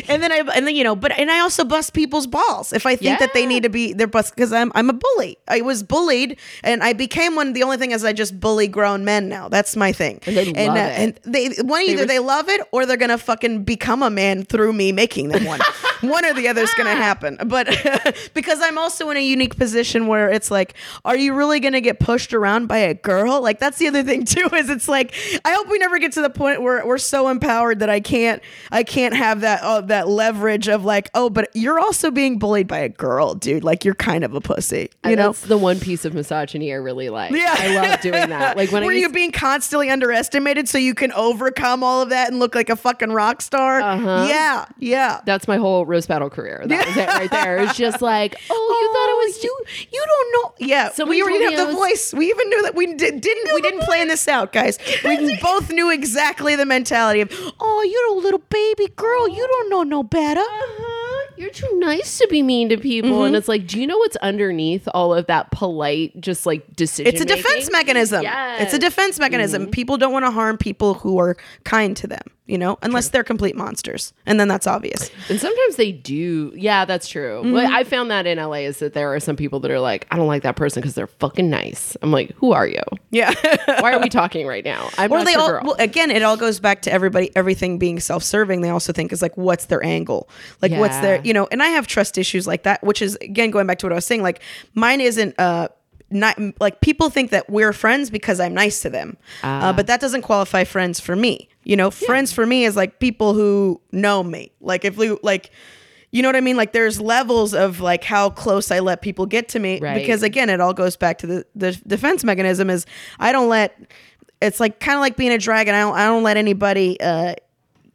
[LAUGHS]
and then I and then you know, but and I also bust people's balls if I think that they need to be they're bust because I'm I'm a bully. I was bullied and I became one. The only thing is I just bully grown men now. That's my thing.
And they love
uh,
it.
And they one either
res-
they love it or they're gonna fucking become a man through me making them one. [LAUGHS] one or the other is gonna happen. But [LAUGHS] because I'm also in a unique position where it's like, are you really gonna get pushed around by a girl? Like that's the other thing too. Is it's like I hope we never get to the point where we're so empowered that I can't I can't have that uh, that leverage of like, oh, but you're also being bullied by a girl, dude. Like you're kind of a pussy, you
And
know.
that's the one piece of misogyny I really like.
Yeah.
I love doing that. Like when [LAUGHS]
Were
I
you
used,
being constantly underestimated so you can overcome all of that and look like a fucking rock star?
Uh-huh.
Yeah, yeah.
that's my whole rose battle career. That was it right there. It's just like, [LAUGHS] oh, you thought it was
you. You don't know. Yeah.
Somebody
we already have the
was-
voice. We even knew that we did, didn't. We didn't plan this out, guys. [LAUGHS] We both knew exactly the mentality of, oh, you're a little baby girl. You don't know no better.
Uh-huh. You're too nice to be mean to people.
Mm-hmm.
And it's like, do you know what's underneath all of that polite, just like decision?
It's a defense mechanism. It's a
Yes. Mm-hmm.
defense mechanism. People don't want to harm people who are kind to them, you know, unless they're complete monsters. And then that's obvious.
And sometimes they do. Yeah, that's true.
Mm-hmm.
But I found that in LA is that there are some people that are like, I don't like that person because they're fucking nice. I'm like, who are you?
Yeah. [LAUGHS]
Why are we talking right now? I'm
or
not
they
your
all
girl.
well again it all goes back to everybody everything being self-serving they also think is like what's their angle like what's their you know and i have trust issues like that which is again going back to what i was saying like mine isn't uh not like people think that we're friends because i'm nice to them uh, but that doesn't qualify friends for me you know friends for me is like people who know me like if we like you know what I mean? Like there's levels of like how close I let people get to me
Right.
because again, it all goes back to the the defense mechanism is I don't let it's like kind of like being a dragon. I don't I don't let anybody uh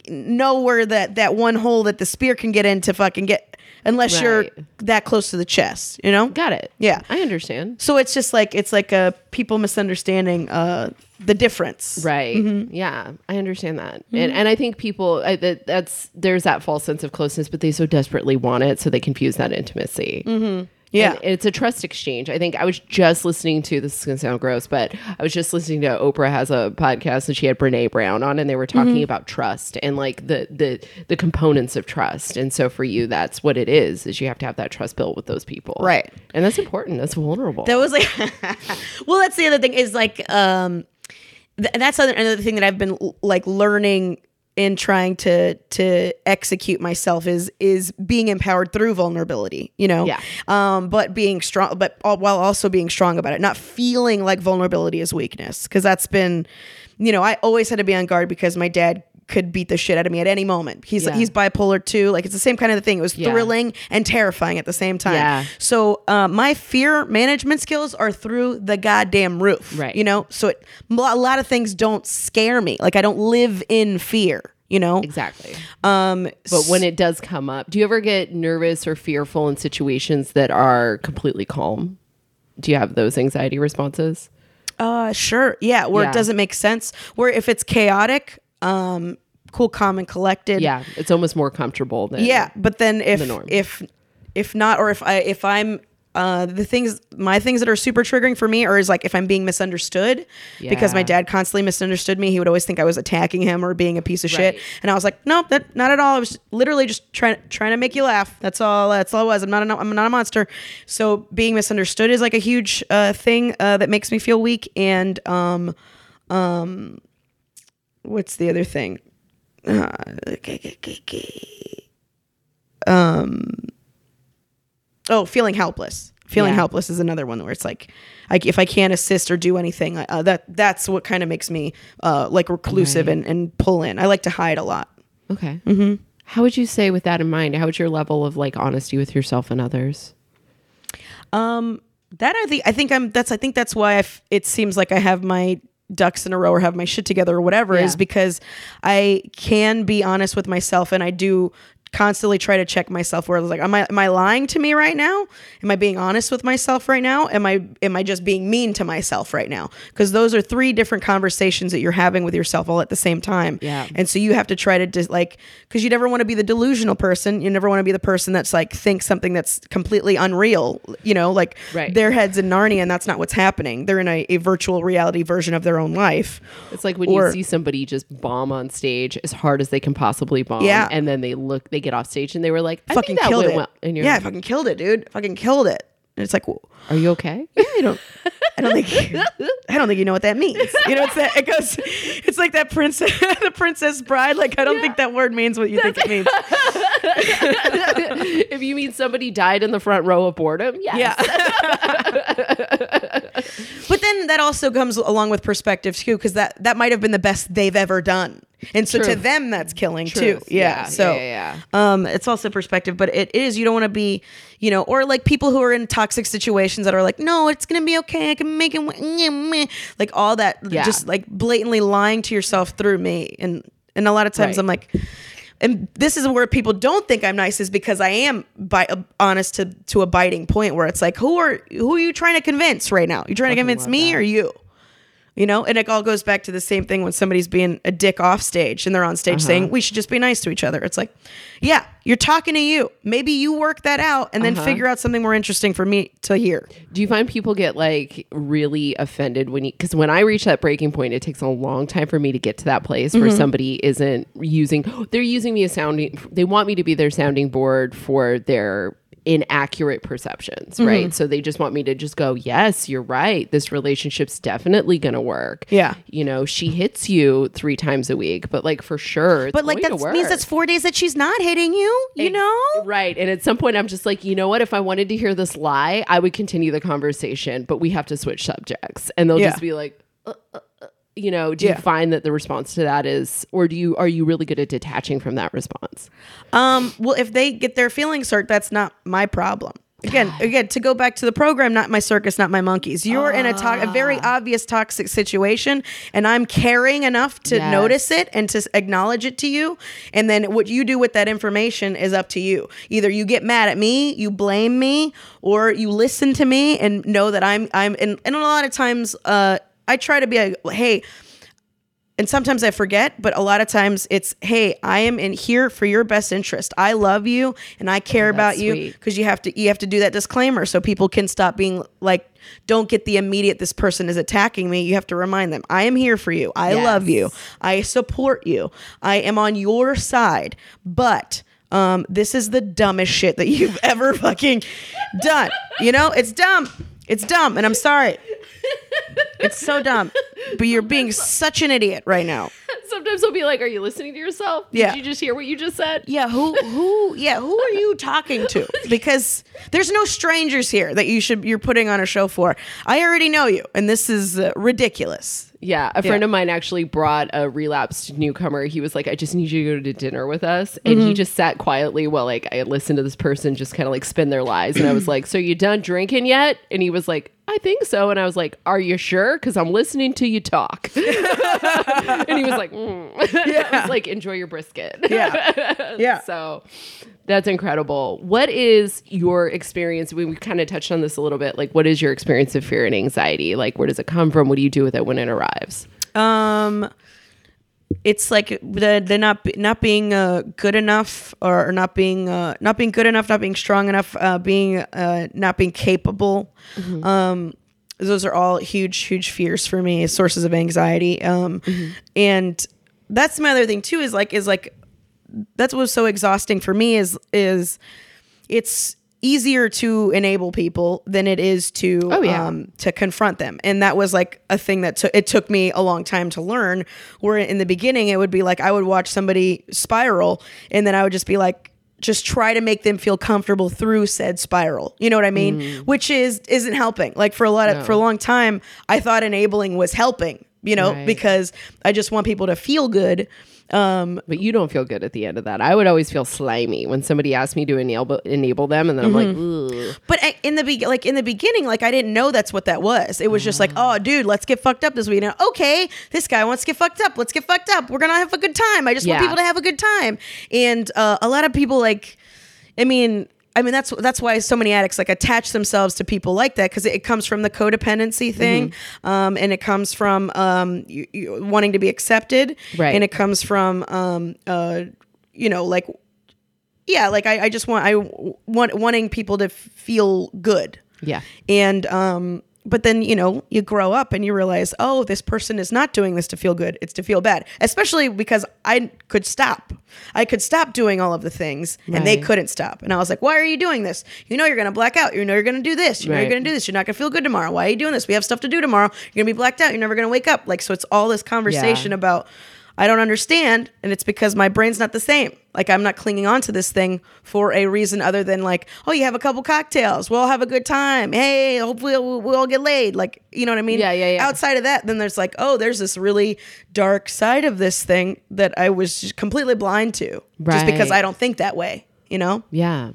know where that that one hole that the spear can get in to fucking get unless you're that close to the chest, you know?
Got it.
Yeah.
I understand.
So it's just like it's like a people misunderstanding uh the difference.
Right.
Mm-hmm.
Yeah, I understand that, and and I think people I, that that's there's that false sense of closeness, but they so desperately want it, so they confuse that intimacy.
Mm-hmm. Yeah.
And it's a trust exchange. I think I was just listening to this is gonna sound gross, but I was just listening to Oprah has a podcast and she had Brene Brown on, and they were talking
Mm-hmm.
about trust and like the the the components of trust. And so for you, that's what it is: is you have to have that trust built with those people,
Right.
And that's important. That's vulnerable.
That was like, [LAUGHS] well, that's the other thing is like, um, th- that's other, another thing that I've been like learning in trying to to execute myself is is being empowered through vulnerability you know
Yeah.
um but being strong but all, while also being strong about it not feeling like vulnerability is weakness because that's been you know i always had to be on guard because my dad could beat the shit out of me at any moment he's
Yeah.
he's bipolar too like it's the same kind of thing it was
Yeah.
thrilling and terrifying at the same time
Yeah.
so uh, my fear management skills are through the goddamn roof.
Right.
You know, so it, a lot of things don't scare me. Like I don't live in fear. You know.
exactly.
Um.
But when it does come up, do you ever get nervous or fearful in situations that are completely calm? Do you have those anxiety responses?
Uh, sure. Yeah, where
Yeah.
it doesn't make sense. Where if it's chaotic, um, cool, calm, and collected.
Yeah, it's almost more comfortable than
Yeah, but then if
the norm.
if if not, or if I if I'm uh, the things my things that are super triggering for me are is like if I'm being misunderstood because my dad constantly misunderstood me. He would always think I was attacking him or being a piece of shit, and I was like, nope, that not at all. I was literally just trying trying to make you laugh. That's all. That's all it was. I'm not. A, I'm not a monster. So being misunderstood is like a huge uh, thing uh, that makes me feel weak. And um, um, what's the other thing? Uh, um, oh, feeling helpless. Feeling
Yeah.
helpless is another one where it's like, like if I can't assist or do anything, uh, that that's what kind of makes me uh, like reclusive and, and pull in. I like to hide a lot.
Okay. Mm-hmm. How would you say, with that in mind, how would your level of like honesty with yourself and others?
Um, that I think I think I'm that's I think that's why I f- it seems like I have my ducks in a row or have my shit together or whatever is because I can be honest with myself and I do constantly try to check myself where I was like am I am I lying to me right now? Am I being honest with myself right now? Am I am I just being mean to myself right now? Because those are three different conversations that you're having with yourself all at the same time.
Yeah.
and so you have to try to just like because you never want to be the delusional person. You never want to be the person that's like thinks something that's completely unreal you know? Like
Right.
their heads in narnia and that's not what's happening. They're in a, a virtual reality version of their own life.
It's like when
Or-
you see somebody just bomb on stage as hard as they can possibly bomb,
Yeah.
and then they look, they get off stage, and they were like, "I
fucking
think that
killed
went
it
well." And you're
yeah
like,
fucking killed it dude fucking killed it and it's like well,
"Are you okay?" [LAUGHS] Yeah, I don't.
I don't think I don't think you know what that means. You know, it's that it goes. It's like that princess, [LAUGHS] the Princess Bride. Like I don't think that word means what you think it means. [LAUGHS]
if you mean somebody died in the front row of boredom, yes.
Yeah. but then that also comes along with perspective too, because that that might have been the best they've ever done, and so to them that's killing
Truth.
too. Yeah.
Yeah,
So
yeah, yeah,
um, it's also perspective, but it is you don't want to be, you know, or like people who are in toxic situations that are like, no, it's gonna be okay. I can make it. Like all that, just like blatantly lying to yourself through me, and and a lot of times
Right.
I'm like. And this is where people don't think I'm nice is because I am bi- honest to to a biting point where it's like who are who are you trying to convince right now? You're trying to convince me
that.
or you? You know, and it all goes back to the same thing when somebody's being a dick off stage and they're on stage uh-huh. saying we should just be nice to each other. It's like, yeah, you're talking to you. Maybe you work that out and then figure out something more interesting for me to hear.
Do you find people get like really offended when you because when I reach that breaking point, it takes a long time for me to get to that place
Mm-hmm.
where somebody isn't using they're using me as sounding they want me to be their sounding board for their inaccurate perceptions,
Mm-hmm.
right? So they just want me to just go, Yes, you're right. This relationship's definitely gonna work.
Yeah.
You know, she hits you three times a week, but like for sure it's
But like
going
that
to
means that's four days that she's not hitting you. You
Ex-
know,
Right. And at some point, I'm just like, you know what? If I wanted to hear this lie, I would continue the conversation, but we have to switch subjects. And they'll
Yeah.
just be like, uh, uh, uh, you know, do
Yeah.
you find that the response to that is, or do you, are you really good at detaching from that response?
Um, well, if they get their feelings hurt, that's not my problem. Again, again, to go back to the program, not my circus, not my monkeys. You're in a, to- a very obvious toxic situation, and I'm caring enough to
Yes.
notice it and to acknowledge it to you. And then what you do with that information is up to you. Either you get mad at me, you blame me, or you listen to me and know that I'm I'm. And, and a lot of times, uh, I try to be like, hey and sometimes I forget, but a lot of times it's, hey, I am in here for your best interest. I love you and I care about you because you have to you have to do that disclaimer so people can stop being like, don't get the immediate this person is attacking me. You have to remind them, I am here for you. I
Yes.
love you. I support you. I am on your side. But um, this is the dumbest shit that you've [LAUGHS] ever fucking done. You know, it's dumb. It's dumb, and I'm sorry. [LAUGHS] It's so dumb. But you're being such an idiot right now.
Sometimes I'll be like, are you listening to yourself? Did
Yeah.
you just hear what you just said?
Yeah, who who yeah, who are you talking to? [LAUGHS] Because there's no strangers here that you should you're putting on a show for. I already know you and this is uh, ridiculous.
Yeah, a friend
Yeah.
of mine actually brought a relapsed newcomer. He was like, "I just need you to go to dinner with us," and
Mm-hmm.
he just sat quietly while like I listened to this person just kind of like spin their lies. And I was [CLEARS THROAT] like, "So you done drinking yet?" And he was like, "I think so." And I was like, "Are you sure? Because I'm listening to you talk." [LAUGHS] and he was like, mm. [LAUGHS] I was like, "Enjoy your brisket."
Yeah. [LAUGHS] Yeah.
So that's incredible. What is your experience? We, we kind of touched on this a little bit. Like, what is your experience of fear and anxiety? Like, where does it come from? What do you do with it when it arrives?
Um, it's like they're, not be- not being uh, good enough or, not being uh, not being good enough, not being strong enough, uh, being uh, not being capable. Um, those are all huge huge fears for me, sources of anxiety. Um, and that's my other thing too. Is like is like that's what's so exhausting for me is is it's easier to enable people than it is to
Oh, yeah.
um, to confront them and that was like a thing that took it took me a long time to learn where in the beginning it would be like i would watch somebody spiral and then i would just be like just try to make them feel comfortable through said spiral you know what i mean which is isn't helping like for a lot of.
No.
for a long time i thought enabling was helping you know
Right.
because i just want people to feel good um
But you don't feel good at the end of that. I would always feel slimy when somebody asked me to enable enable them, and then I'm like, Ugh.
But in the be- like in the beginning, like I didn't know that's what that was. It was just like,
Ah.
oh, dude, let's get fucked up this weekend. Okay, this guy wants to get fucked up. Let's get fucked up. We're gonna have a good time. I just want people to have a good time. And uh, a lot of people like, I mean. I mean that's that's why so many addicts like attach themselves to people like that because it, it comes from the codependency thing,
Mm-hmm.
um, and it comes from um, you, you wanting to be accepted,
Right.
And it comes from um, uh, you know like yeah, like I, I just want I want wanting people to f- feel good.
yeah,
And um but then, you know, you grow up and you realize, oh, this person is not doing this to feel good. It's to feel bad. Especially because I could stop. I could stop doing all of the things and they couldn't stop. And I was like, why are you doing this? You know you're gonna black out. You know you're gonna do this. You know you're gonna do this. You're not gonna feel good tomorrow. Why are you doing this? We have stuff to do tomorrow. You're gonna be blacked out. You're never gonna wake up. Like so it's all this conversation
Yeah.
about I don't understand, and it's because my brain's not the same. Like I'm not clinging on to this thing for a reason other than like, oh, you have a couple cocktails, we'll have a good time. Hey, hopefully we'll, we'll all get laid. Like, you know what I mean?
Yeah, yeah, yeah.
Outside of that, then there's like, oh, there's this really dark side of this thing that I was just completely blind to, just because I don't think that way. You know?
yeah.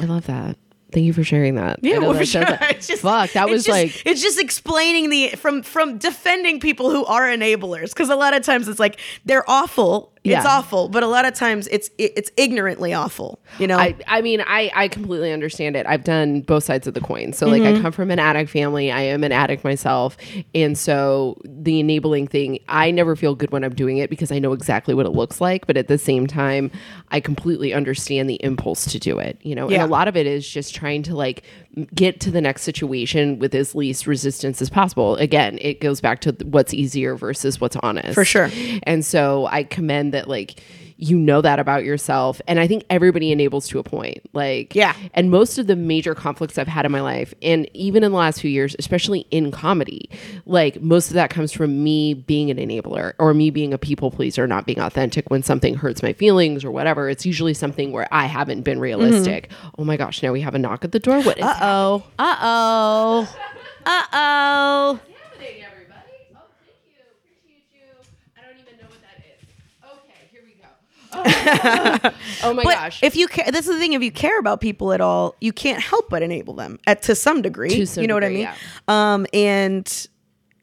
I love that. Thank you for sharing that.
Yeah, well, for
that- [LAUGHS]
sure.
that-
just,
fuck. That was
just-
like
it's just explaining the from from defending people who are enablers because a lot of times it's like they're awful. It's awful, but a lot of times it's it's ignorantly awful. You know,
I, I mean, I, I completely understand it. I've done both sides of the coin. So, like, I mm-hmm. come from an addict family. I am an addict myself. And so, the enabling thing, I never feel good when I'm doing it because I know exactly what it looks like. But at the same time, I completely understand the impulse to do it, you know?
Yeah.
And a lot of it is just trying to, like, get to the next situation with as least resistance as possible. Again, it goes back to what's easier versus what's honest.
For sure.
And so I commend that, like, you know that about yourself. And I think everybody enables to a point. Like,
Yeah.
And most of the major conflicts I've had in my life, and even in the last few years, especially in comedy, like, most of that comes from me being an enabler or me being a people pleaser, not being authentic when something hurts my feelings or whatever. It's usually something where I haven't been realistic. Oh my gosh, now we have a knock at the door. What is
uh oh, uh oh, uh oh.
happening, everybody? Oh, thank you. Appreciate you. I don't even know what that is. Okay, here we go. Oh, [LAUGHS] oh my
But
gosh.
if you care, this is the thing. If you care about people at all, you can't help but enable them at to some degree.
To some
you know
degree,
what I mean? Um, and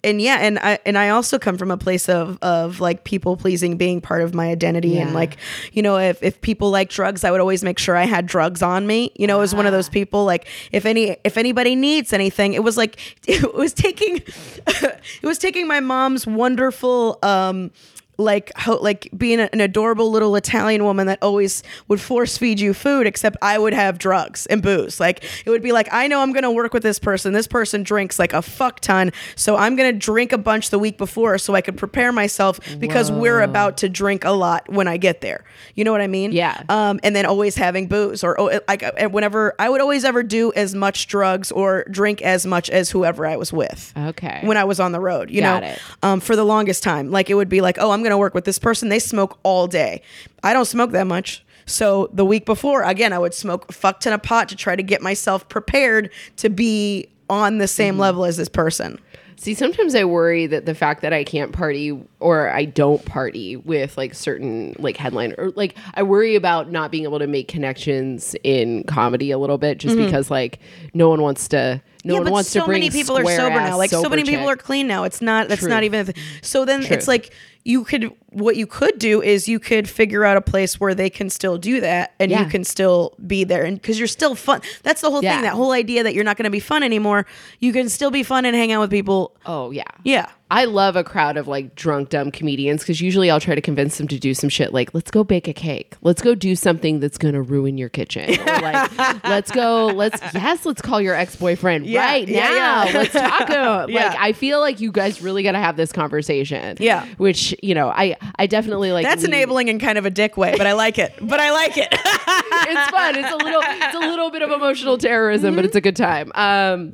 and yeah, and I and I also come from a place of of like people pleasing being part of my identity, and like you know, if if people like drugs, I would always make sure I had drugs on me. You know, as one of those people. Like if any if anybody needs anything, it was like [LAUGHS] it was taking [LAUGHS] it was taking my mom's wonderful. um like ho- like being an adorable little Italian woman that always would force feed you food, except I would have drugs and booze. Like it would be like, I know I'm gonna work with this person. This person drinks like a fuck ton, so I'm gonna drink a bunch the week before so I could prepare myself because we're about to drink a lot when I get there. You know what I mean?
Yeah.
Um, and then always having booze or oh, like uh, whenever I would always ever do as much drugs or drink as much as whoever I was with
okay.
when I was on the road, you
Got
know, um, for the longest time. Like it would be like, oh, I'm going to work with this person. They smoke all day. I don't smoke that much. So the week before, again, I would smoke a fuck ton of pot to try to get myself prepared to be on the
Mm-hmm.
same level as this person.
See, sometimes I worry that the fact that I can't party or I don't party with like certain like headline or like I worry about not being able to make connections in comedy a little bit just because like no one wants to no
Mm-hmm. yeah,
one
but
wants
so
to bring
many people are sober now. Like so many people
chick.
are clean now. It's not. That's
Truth.
not even. So then
Truth.
it's like you could. What you could do is you could figure out a place where they can still do that, and
Yeah.
you can still be there, and because you're still fun. That's the whole
Yeah.
thing. That whole idea that you're not going to be fun anymore. You can still be fun and hang out with people.
Oh yeah.
Yeah.
I love a crowd of like drunk, dumb comedians because usually I'll try to convince them to do some shit like, let's go bake a cake. Let's go do something that's going to ruin your kitchen. Or like, [LAUGHS] let's go, let's, yes, let's call your ex boyfriend
Yeah,
right now. Let's talk. About, [LAUGHS]
Yeah.
Like, I feel like you guys really got to have this conversation.
Yeah.
Which, you know, I, I definitely like.
That's
lead-
enabling in kind of a dick way, but I like it. But I like it. [LAUGHS]
it's fun. It's a little it's a little bit of emotional terrorism, but it's a good time. Um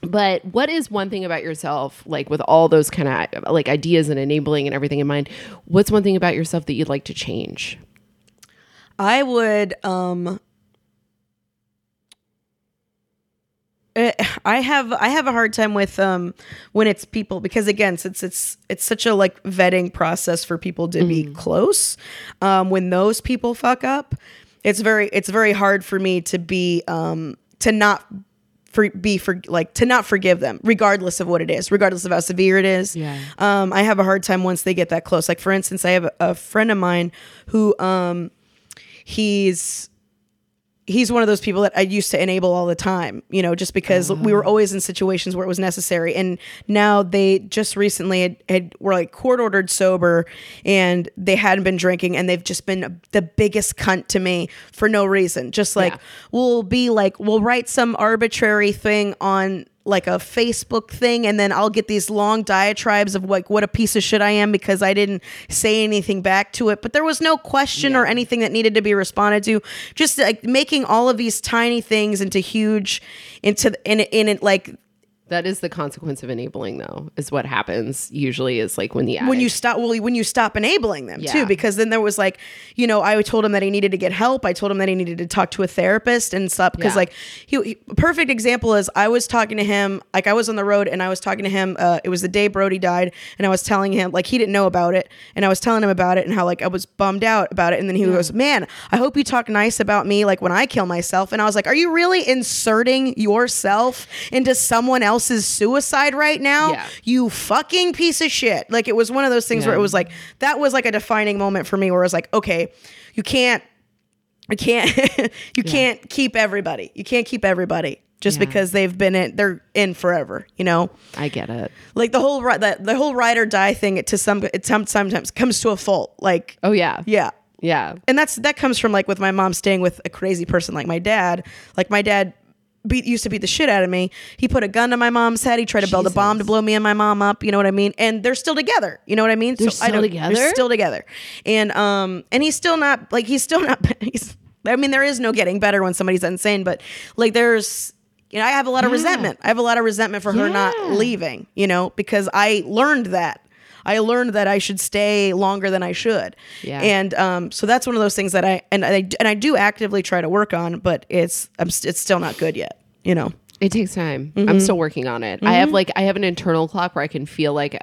but what is one thing about yourself like with all those kind of like ideas and enabling and everything in mind what's one thing about yourself that you'd like to change
I would um I have I have a hard time with um when it's people because again since it's it's such a like vetting process for people to be close um when those people fuck up it's very it's very hard for me to be um to not for be for like to not forgive them regardless of what it is regardless of how severe it is.
Yeah.
um I have a hard time once they get that close. Like for instance I have a, a friend of mine who um he's he's one of those people that I used to enable all the time, you know, just because mm-hmm. we were always in situations where it was necessary. And now they just recently had, had were like court ordered sober and they hadn't been drinking and they've just been the biggest cunt to me for no reason. Just like
Yeah.
we'll be like we'll write some arbitrary thing on like a Facebook thing and then I'll get these long diatribes of like what a piece of shit I am because I didn't say anything back to it. But there was no question or anything that needed to be responded to. Just like making all of these tiny things into huge into in in it like
that is the consequence of enabling though is what happens usually is like when the
when you stop well when you stop enabling them
Yeah.
too because then there was like you know i told him that he needed to get help i told him that he needed to talk to a therapist and stuff because
Yeah.
like he, he- perfect example is i was talking to him like i was on the road and i was talking to him uh, it was the day brody died and i was telling him like he didn't know about it and i was telling him about it and how like i was bummed out about it and then he goes man i hope you talk nice about me like when i kill myself and i was like are you really inserting yourself into someone else's suicide right now
Yeah.
you fucking piece of shit. Like it was one of those things where it was like that was like a defining moment for me where I was like, okay, you can't you can't [LAUGHS] you can't keep everybody. You can't keep everybody just
Yeah.
because they've been in they're in forever, you know?
i get it
Like the whole ri- the, whole ride or die thing it to some it some- sometimes comes to a fault. Like
oh yeah
yeah.
yeah
And that's that comes from like with my mom staying with a crazy person like my dad. Like my dad beat used to beat the shit out of me. He put a gun to my mom's head. He tried to build a bomb to blow me and my mom up. You know what I mean? And they're still together. You know what I mean?
They're
I
still
don't-
together?
They're still together. And um and he's still not like he's still not [LAUGHS] he's I mean there is no getting better when somebody's insane, but like there's you know, I have a lot of resentment. I have a lot of resentment for her not
Yeah.
leaving, you know, because I learned that. I learned that I should stay longer than I should.
Yeah.
And um, so that's one of those things that I and I and I do actively try to work on, but it's I'm it's still not good yet. You know.
It takes time.
Mm-hmm.
I'm still working on it. I have like I have an internal clock where I can feel like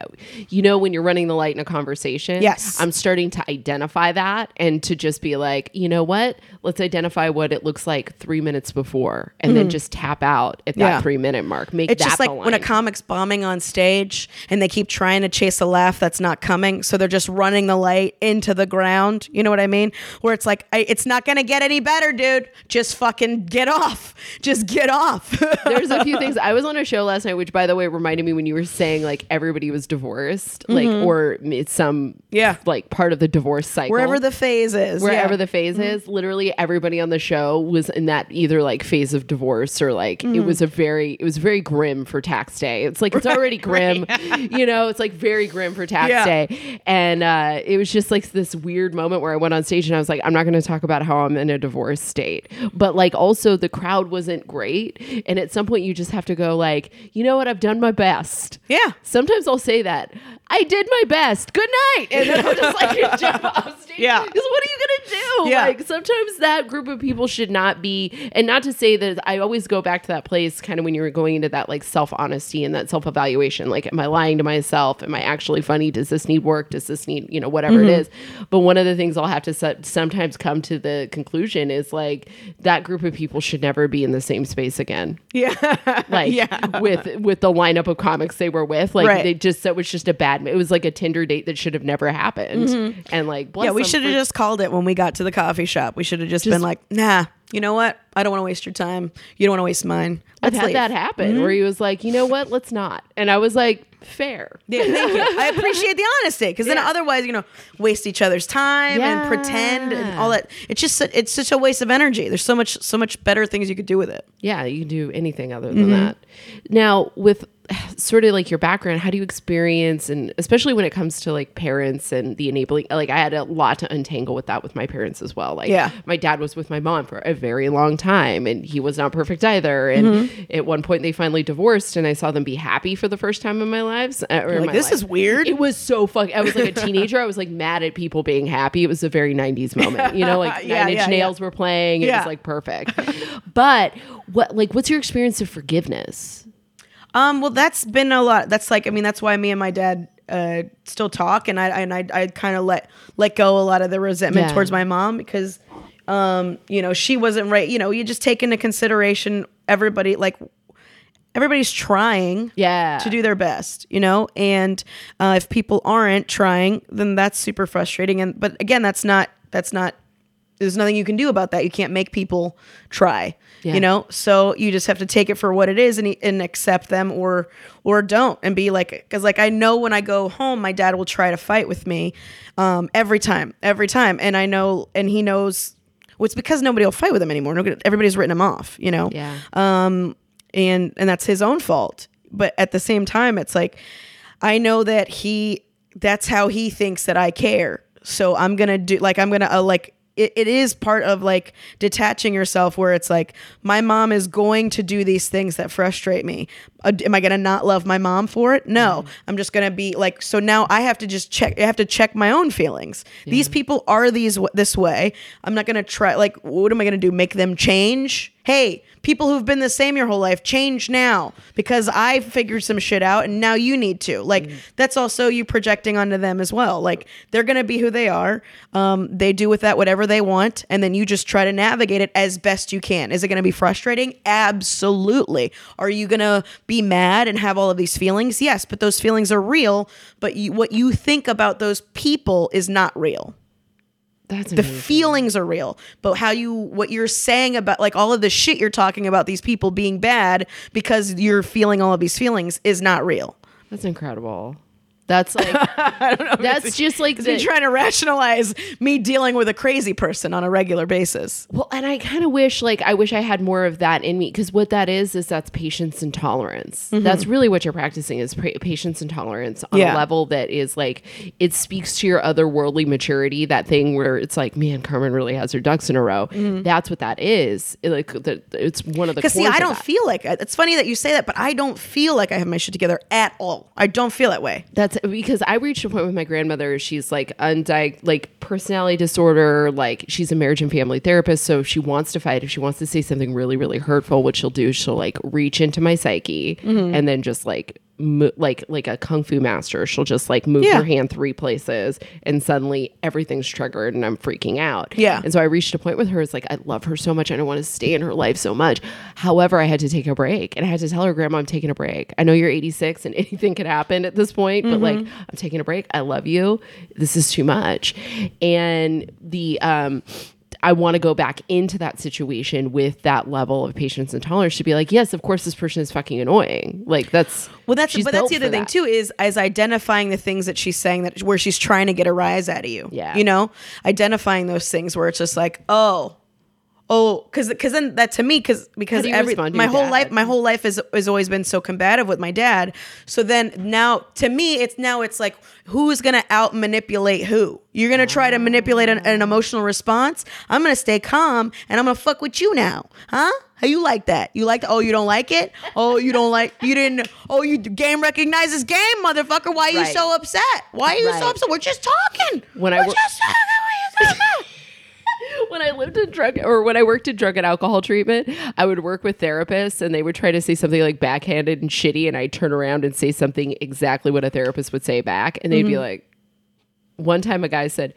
you know when you're running the light in a conversation.
Yes.
I'm starting to identify that and to just be like, you know what? Let's identify what it looks like three minutes before and then just tap out at that
Mm-hmm. Yeah.
three minute mark. Make
It's
that
just like when a comic's bombing on stage and they keep trying to chase a laugh that's not coming, so they're just running the light into the ground. You know what I mean? Where it's like, I, it's not gonna get any better, dude. Just fucking get off. Just get off. [LAUGHS]
There's a few things. I was on a show last night, which by the way reminded me when you were saying like everybody was divorced, like or it's some
Mm-hmm. Yeah.
like part of the divorce cycle.
Wherever the phase is.
wherever
yeah. Mm-hmm.
the phase is literally everybody on the show was in that either like phase of divorce or like it
Mm-hmm.
was a very it was very grim for tax day it's like it's [LAUGHS] already grim you know it's like very grim for tax
Yeah.
day and uh it was just like this weird moment where i went on stage and i was like i'm not going to talk about how i'm in a divorce state but like also the crowd wasn't great and at some point you just have to go like you know what i've done my best
Yeah.
sometimes i'll say that i did my best good night and then i'll just like [LAUGHS] jump off stage
Yeah.
because what are you gonna do.
Yeah.
Like sometimes that group of people should not be, and not to say that I always go back to that place kind of when you were going into that like self honesty and that self evaluation. Like, am I lying to myself? Am I actually funny? Does this need work? Does this need, you know, whatever it mm-hmm. is? But one of the things I'll have to se- sometimes come to the conclusion is like that group of people should never be in the same space again.
Yeah. [LAUGHS]
Like
yeah.
with with the lineup of comics they were with, like
Right.
they just that was just a bad. It was like a Tinder date that should have never happened. And like, bless
Mm-hmm. Yeah, we should have just called it when we got to the coffee shop. We should have just, been like, nah, you know what? I don't want to waste your time. You don't want to waste mine.
I've had
leave."
that happen where he was like, you know what, let's not. And I was like, fair.
Yeah, thank you. I appreciate the honesty because then
Yeah.
otherwise, you know, waste each other's time and pretend and all that. It's just it's such a waste of energy. There's so much so much better things you could do with it.
Yeah, you can do anything other
Mm-hmm.
than that. Now, with [SIGHS] sort of like your background, how do you experience, and especially when it comes to like parents and the enabling, like I had a lot to untangle with that with my parents as well. Like,
Yeah.
my dad was with my mom for a very long time and he was not perfect either. And
Mm-hmm.
at one point, they finally divorced, and I saw them be happy for the first time in my lives. uh,
Like
my
this
life.
is weird.
It was so fuck. I was like a [LAUGHS] teenager. I was like mad at people being happy. It was a very '90s moment. You know, like [LAUGHS]
Yeah,
Nine Inch
yeah, yeah.
Nails were playing. It was like perfect. [LAUGHS] but what, like, what's your experience of forgiveness?
Um, well, that's been a lot. That's like, I mean, that's why me and my dad uh, still talk, and I and I, I kind of let let go a lot of the resentment
Yeah.
towards my mom because, um, you know, she wasn't right. You know, you just take into consideration everybody like everybody's trying
Yeah.
to do their best you know and uh, if people aren't trying then that's super frustrating and but again that's not that's not there's nothing you can do about that you can't make people try
Yeah.
you know? So you just have to take it for what it is and, and accept them or or don't and be like because like i know when i go home my dad will try to fight with me um, every time every time. And i know and he knows well, it's because nobody will fight with him anymore. Nobody- everybody's written him off you know?
Yeah.
um and and that's his own fault. But at the same time it's like i know that he that's how he thinks that i care. So i'm gonna do like i'm gonna uh, like it, it is part of like detaching yourself where it's like my mom is going to do these things that frustrate me uh, am i gonna not love my mom for it? No. I'm just gonna be like so now i have to just check i have to check my own feelings. These people are these this way. I'm not gonna try like what am i gonna do? Make them change? Hey people who've been the same your whole life change now. Because i figured some shit out and now you need to. Like that's also you projecting onto them as well. Like they're gonna be who they are. Um, they do with that whatever they want and then you just try to navigate it as best you can. Is it gonna be frustrating? Absolutely. Are you gonna be mad and have all of these feelings? Yes but those feelings are real but you, what you think about those people is not real.
That's
the feelings are real but how you what you're saying about like all of the shit you're talking about these people being bad because you're feeling all of these feelings is not real.
That's incredible. That's [LAUGHS] like that's just like
You're trying to rationalize me dealing with a crazy person on a regular basis
well, and I kind of wish like I wish I had more of that in me because what that is is that's patience and tolerance. Mm-hmm. That's really what you're practicing is pra- patience and tolerance on
Yeah.
a level that is like it speaks to your otherworldly maturity. That thing where it's like, man, Carmen really has her ducks in a row. Mm-hmm. That's what that is. It, like the, it's one of the
because see i don't feel like it's funny that you say that but i don't feel like i have my shit together at all i don't feel that way
That's because I reached a point with my grandmother. She's like undiag like personality disorder. Like she's a marriage and family therapist. So if she wants to fight, if she wants to say something really, really hurtful, what she'll do she'll like reach into my psyche
Mm-hmm.
and then just like mo- like like a kung fu master. She'll just like move
Yeah.
her hand three places and suddenly everything's triggered and I'm freaking out.
Yeah.
And so I reached a point with her. It's like I love her so much and I want to stay in her life so much. However, I had to take a break and I had to tell her, Grandma, I'm taking a break. I know you're 86 and [LAUGHS] anything could happen at this point, but like
Mm-hmm.
I'm taking a break. I love you. This is too much. And the um I want to go back into that situation with that level of patience and tolerance to be like, yes, of course, this person is fucking annoying. Like that's
Well, that's but that's the other thing
that.
too is as identifying the things that she's saying that where she's trying to get a rise out of you.
Yeah.
you know, identifying those things where it's just like, oh, oh, because because then that to me because because every my whole
dad?
life my whole life has has always been so combative with my dad. So then now to me it's now it's like who's gonna out manipulate who? You're gonna try to manipulate an, an emotional response. I'm gonna stay calm and I'm gonna fuck with you now, huh? How you like that? You like? Oh, you don't like it? Oh, you don't like? You didn't? Oh, you game recognizes game, motherfucker. Why are you
Right.
so upset? Why are you so upset? We're just talking.
When I
We're
wor-
just talking. What are you talking about? [LAUGHS]
when I lived in drug or when I worked in drug and alcohol treatment, I would work with therapists and they would try to say something like backhanded and shitty, and I'd turn around and say something exactly what a therapist would say back, and they'd be mm-hmm. like, one time a guy said,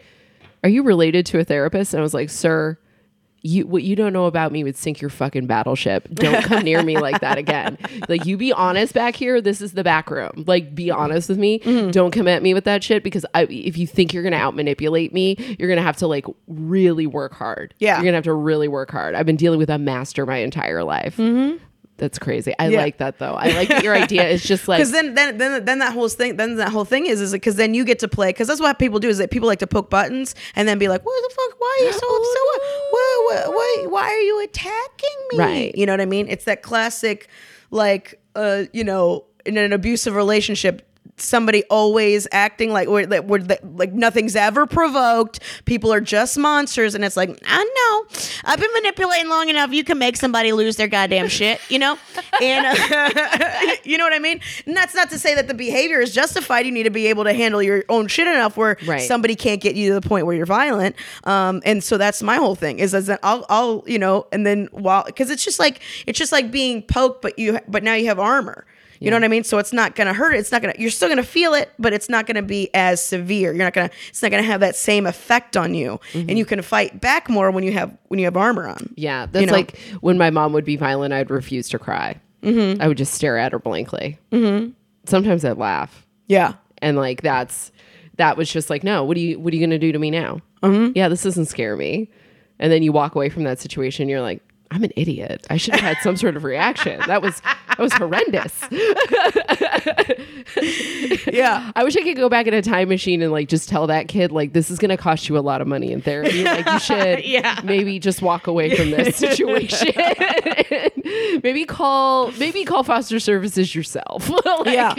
"Are you related to a therapist?" And I was like, "Sir." You what you don't know about me would sink your fucking battleship. Don't come near me like that again. [LAUGHS] Like you be honest back here. This is the back room. Like be honest with me. Mm-hmm. Don't come at me with that shit because I, if you think you're gonna out manipulate me, you're gonna have to like really work hard.
Yeah.
you're gonna have to really work hard. I've been dealing with a master my entire life. Mm-hmm. That's crazy. I
Yeah.
like that though. I like that your [LAUGHS] idea is just like
because then, then then then that whole thing then that whole thing is is because then you get to play because that's what people do is that people like to poke buttons and then be like what the fuck why are you so [GASPS] upset why, why, why, why are you attacking me
Right.
you know what I mean it's that classic like uh you know in an abusive relationship somebody always acting like we're, that we're like nothing's ever provoked. People are just monsters and it's like i know. I've been manipulating long enough. You can make somebody lose their goddamn shit you know? And uh, [LAUGHS] you know what i mean? And that's not to say that the behavior is justified. You need to be able to handle your own shit enough where
Right.
somebody can't get you to the point where you're violent. Um and so that's my whole thing is that i'll i'll you know and then while because it's just like it's just like being poked but you but now you have armor you know what I mean? So it's not gonna hurt. It's not gonna. You're still gonna feel it, but it's not gonna be as severe. You're not gonna. It's not gonna have that same effect on you, and you can fight back more when you have when you have armor on.
Yeah, that's
know?
like when my mom would be violent, I'd refuse to cry. Mm-hmm. I would just stare at her blankly. Mm-hmm. Sometimes I'd laugh,
Yeah.
and like that's that was just like, no, what are you what are you gonna do to me now? Mm-hmm. Yeah, this doesn't scare me. And then you walk away from that situation, you're like, I'm an idiot. I should have had some sort of reaction. That was that was horrendous. [LAUGHS]
Yeah.
I wish I could go back in a time machine and like just tell that kid like this is going to cost you a lot of money in therapy. Like you should [LAUGHS]
Yeah.
maybe just walk away from this [LAUGHS] situation. maybe call maybe call foster services yourself. Like,
Yeah.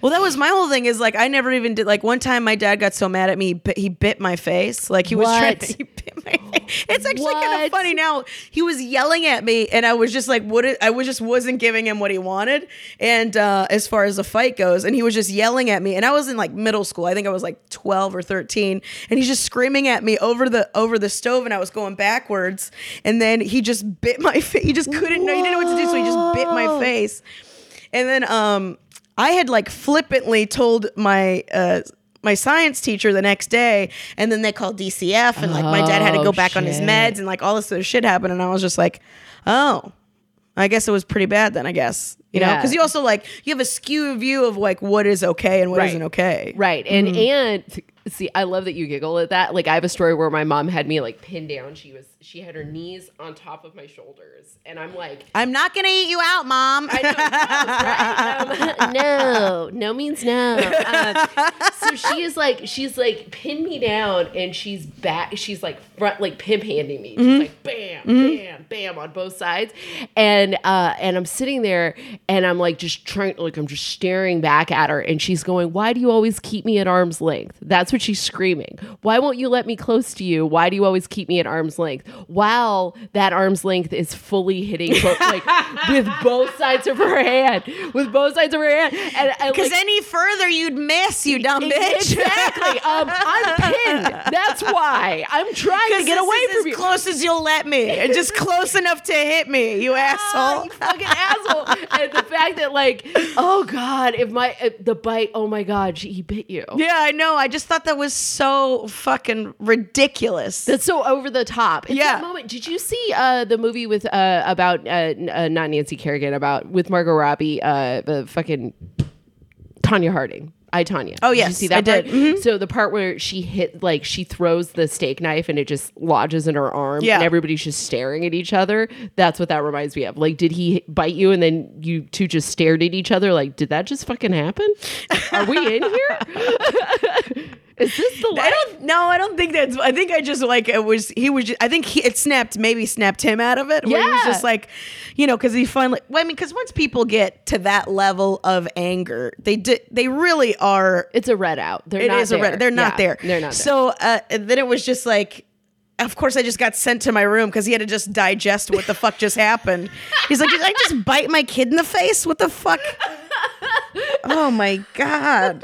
Well, that was my whole thing. Is like I never even did. Like one time, my dad got so mad at me, but he bit my face. Like he was trying.
What? [LAUGHS]
To, he bit my face. [GASPS] It's actually kind of funny now. He was yelling at me, and I was just like, "What?" I was just wasn't giving him what he wanted. And uh, as far as the fight goes, and he was just yelling at me, and I was in like middle school. I think I was like twelve or thirteen, and he's just screaming at me over the over the stove, and I was going backwards, and then he just bit my [LAUGHS] face. He just couldn't know. He didn't know what to do, so he just bit my face. And then um I had like flippantly told my uh my science teacher the next day, and then they called DCF, and like my dad had to go
Oh,
back on his meds, and like all this other shit happened, and I was just like, oh, I guess it was pretty bad then, I guess, you know,
Yeah.
because you also like you have a skew view of like what is okay and what
Right.
not okay,
Right. And
Mm-hmm.
and see, I love that you giggle at that. Like I have a story where my mom had me like pinned down. She was she had her knees on top of my shoulders. And I'm like
I'm not gonna eat you out, mom.
I know, gross, right? [LAUGHS] Um, no, no means no. [LAUGHS] Um, so she is like, she's like pinned me down, and she's back. She's like front, like pimp handing me. She's
Mm-hmm.
like bam, bam, bam on both sides, and uh, and I'm sitting there, and I'm like just trying, like I'm just staring back at her, and she's going, "Why do you always keep me at arm's length?" That's what she's screaming. Why won't you let me close to you? Why do you always keep me at arm's length? While that arm's length is fully hitting, both, [LAUGHS] like with both sides of her hand, with both sides of her hand, and
Because
like,
any further, you'd miss, you dumb bitch.
Exactly. Um, I'm pinned. That's why I'm trying to get away from
as
you.
close as you'll let me, and just close enough to hit me, you
Ah,
asshole.
you fucking asshole. And the fact that, like, oh God, if my, if the bite, oh my God, she, he bit you.
Yeah, I know. I just thought that was so fucking ridiculous.
That's so over the top. It's
Yeah.
That moment. Did you see uh, the movie with uh, about uh, uh, not Nancy Kerrigan about with Margot Robbie, uh, the fucking Tonya Harding. I Tonya.
Oh,
Did you see that
I did.
part?
Mhm.
So the part where she hit like she throws the steak knife and it just lodges in her arm,
Yeah.
and everybody's just staring at each other. That's what that reminds me of. Like, did he bite you and then you two just stared at each other? Like, did that just fucking happen? Are we in here? [LAUGHS] Is this the
I don't. No, I don't think that's. I think I just like it was. He was. Just, I think he, it snapped. Maybe snapped him out of it. Where he was just like, you know, because he finally. Well, I mean, because once people get to that level of anger, they did. They really are.
It's a red out. They're
It
not
is a
there.
red. They're not
Yeah,
there.
They're not there.
So uh, then it was just like. Of course, I just got sent to my room because he had to just digest what the fuck just happened. He's like, "Did I just bite my kid in the face? What the fuck?" [LAUGHS] oh my god!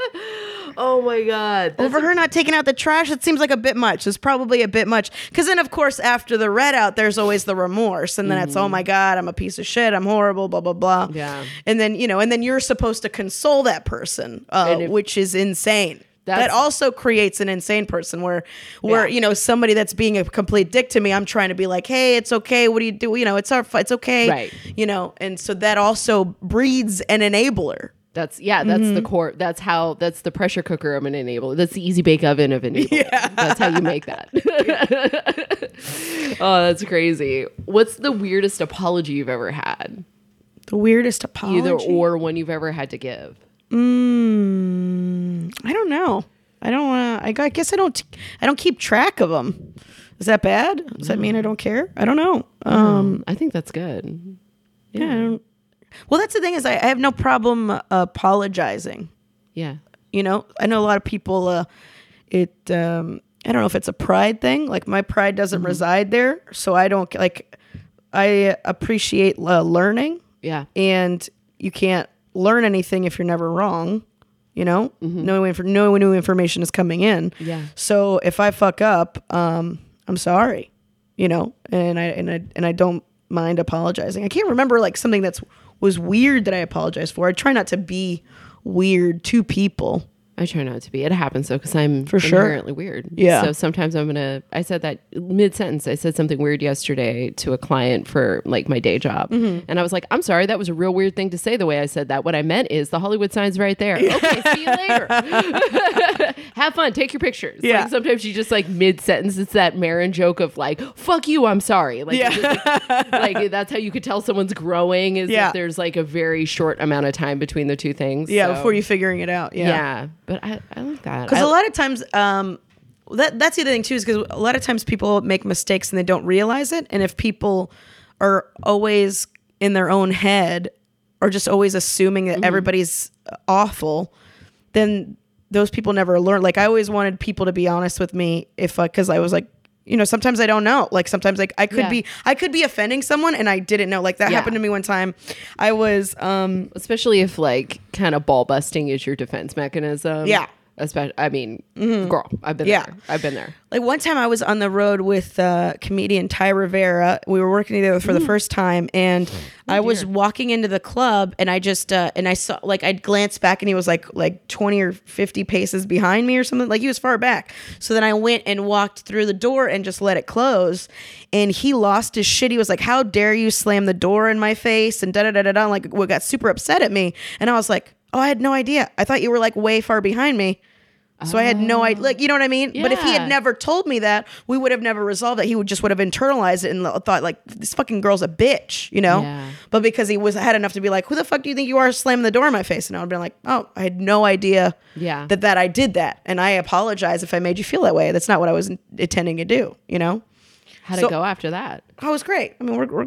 Oh my god. That's
Over her not taking out the trash, it seems like a bit much. It's probably a bit much. Because then, of course, after the red out, there's always the remorse. And then it's, oh my God, I'm a piece of shit. I'm horrible, blah, blah, blah.
Mm-hmm. Yeah.
And then, you know, and then you're supposed to console that person, uh,
if-
which is insane. That also creates an insane person where, where
Yeah.
you know, somebody that's being a complete dick to me, I'm trying to be like, hey, it's okay. What do you do? You know, it's our, it's okay.
Right.
You know, and so that also breeds an enabler.
That's yeah, that's
Mm-hmm.
the core. That's how that's the pressure cooker of an enabler. That's the easy bake oven of [LAUGHS] enabler. That's how you make that. [LAUGHS] oh, that's crazy. What's the weirdest apology you've ever had?
The weirdest apology.
Either or one you've ever had to give.
Mm, I don't know. I don't want to. I guess I don't. I don't keep track of them. Is that bad? Does that mean I don't care? I don't know. Um,
I think that's good.
yeah. Don't, well, that's the thing is I, I have no problem uh, apologizing.
Yeah.
You know, I know a lot of people. Uh, it. Um, I don't know if it's a pride thing. Like my pride doesn't reside there, so I don't like. I appreciate uh, learning,
Yeah.
and you can't learn anything if you're never wrong. You know, no, inf- no new information is coming in.
Yeah.
So if I fuck up, um, I'm sorry. You know, and I and I and I don't mind apologizing. I can't remember like something that's was weird that I apologized for. I try not to be weird to people.
I try not to be. It happens though because I'm
For sure.
inherently weird.
Yeah.
So sometimes I'm gonna. I said that mid sentence. I said something weird yesterday to a client for like my day job,
Mm-hmm.
and I was like, "I'm sorry, that was a real weird thing to say." The way I said that. What I meant is the Hollywood sign's right there. Okay, see you later. [LAUGHS] Have fun. Take your pictures.
Yeah.
Like sometimes you just like mid sentence. It's that Maron joke of like, "Fuck you, I'm sorry." Like,
Yeah.
just, like, like, [LAUGHS] that's how you could tell someone's growing. Is
Yeah.
that there's like a very short amount of time between the two things.
Yeah,
So-
before you figuring it out.
yeah.
Yeah.
But I, I like that.
Because a lot of times, um, that that's the other thing too, is because a lot of times people make mistakes and they don't realize it. And if people are always in their own head or just always assuming that everybody's awful, then those people never learn. Like I always wanted people to be honest with me if because I was like. You know, sometimes I don't know. Like sometimes, like I could
Yeah.
be, I could be offending someone, and I didn't know. Like that
Yeah.
happened to me one time. I was, um,
especially if like kind of ball busting is your defense mechanism.
Yeah.
Especially, I mean, girl, I've been
Yeah.
there. I've been there.
Like one time I was on the road with uh, comedian Ty Rivera. We were working together for the first time, and I was walking into the club, and I just uh, and I saw like I glanced back, and he was like like twenty or fifty paces behind me or something. Like he was far back. So then I went and walked through the door and just let it close, and he lost his shit. He was like, "How dare you slam the door in my face?" and da da da da da. Like what got super upset at me, and I was like, "Oh, I had no idea. I thought you were like way far behind me." So I had no idea, oh. like you know what I mean. But if he had never told me that, we would have never resolved it. He would just would have internalized it and thought like this fucking girl's a bitch, you know.
Yeah.
But because he was had enough to be like, who the fuck do you think you are slamming the door in my face? And I would be like, oh, I had no idea.
Yeah.
That that I did that, and I apologize if I made you feel that way. That's not what I was in- intending to do. You know.
How'd
So-
it go after that?
Oh, it was great. I mean, we're we're,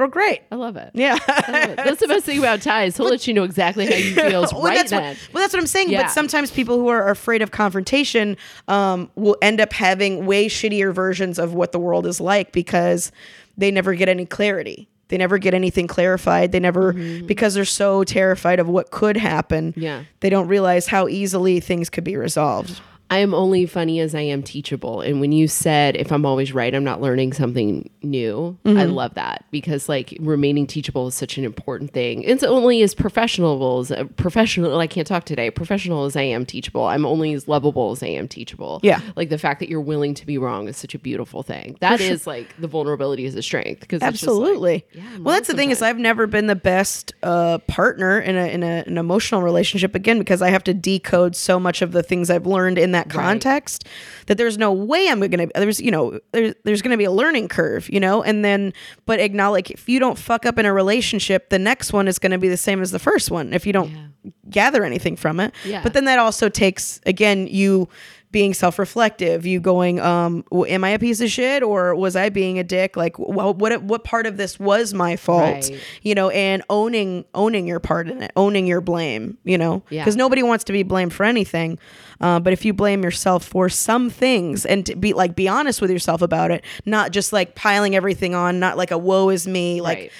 we're great.
I love it.
Yeah.
Love it. That's the best thing about ties. He'll let you know exactly how you feel [LAUGHS]
Well,
right
that's
then.
What, well, that's what I'm saying.
Yeah.
But sometimes people who are afraid of confrontation um, will end up having way shittier versions of what the world is like because they never get any clarity. They never get anything clarified. They never, because they're so terrified of what could happen.
Mm-hmm. Yeah.
They don't realize how easily things could be resolved.
I am only funny as I am teachable. And when you said, if I'm always right, I'm not learning something new, I
Mm-hmm.
love that because like remaining teachable is such an important thing. It's only as professional as uh, professional. I can't talk today. Professional as I am teachable. I'm only as lovable as I am teachable.
Yeah.
Like the fact that you're willing to be wrong is such a beautiful thing. That is like the vulnerability is a strength because
Absolutely.
yeah, I'm
well, that's the thing is. I've never been the best uh, partner in, a, in a, an emotional relationship again because I have to decode so much of the things I've learned in that context that there's no way I'm going to there's you know there's there's going to be a learning curve, you know, and then but acknowledge if you don't fuck up in a relationship, the next one is going to be the same as the first one if you don't gather anything from it.
Yeah.
But then that also takes again you being self-reflective you going um am i a piece of shit or was i being a dick like wh- what what part of this was my fault
Right.
you know and owning owning your part in it owning your blame you know
Yeah.
because nobody wants to be blamed for anything uh, but if you blame yourself for some things and to be like be honest with yourself about it not just like piling everything on not like a woe is me like
Right.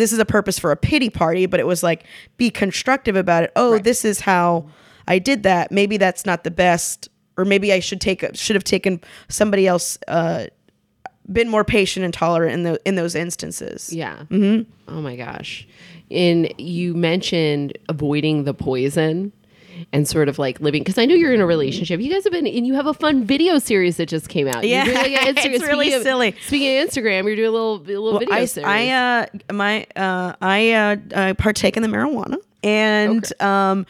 this is a purpose for a pity party but it was like be constructive about it oh
Right.
this is how I did that. Maybe that's not the best, or maybe I should take should have taken somebody else. Uh, been more patient and tolerant in the in those instances.
Yeah. Mm-hmm. Oh my gosh. And you mentioned avoiding the poison and sort of like living because I know you're in a relationship. You guys have been and you have a fun video series that just came out.
Yeah,
like, [LAUGHS]
it's really
speaking of-
silly.
Speaking of Instagram, you're doing a little a little video
I,
series.
I uh my uh I uh, uh partake in the marijuana and
Okay.
um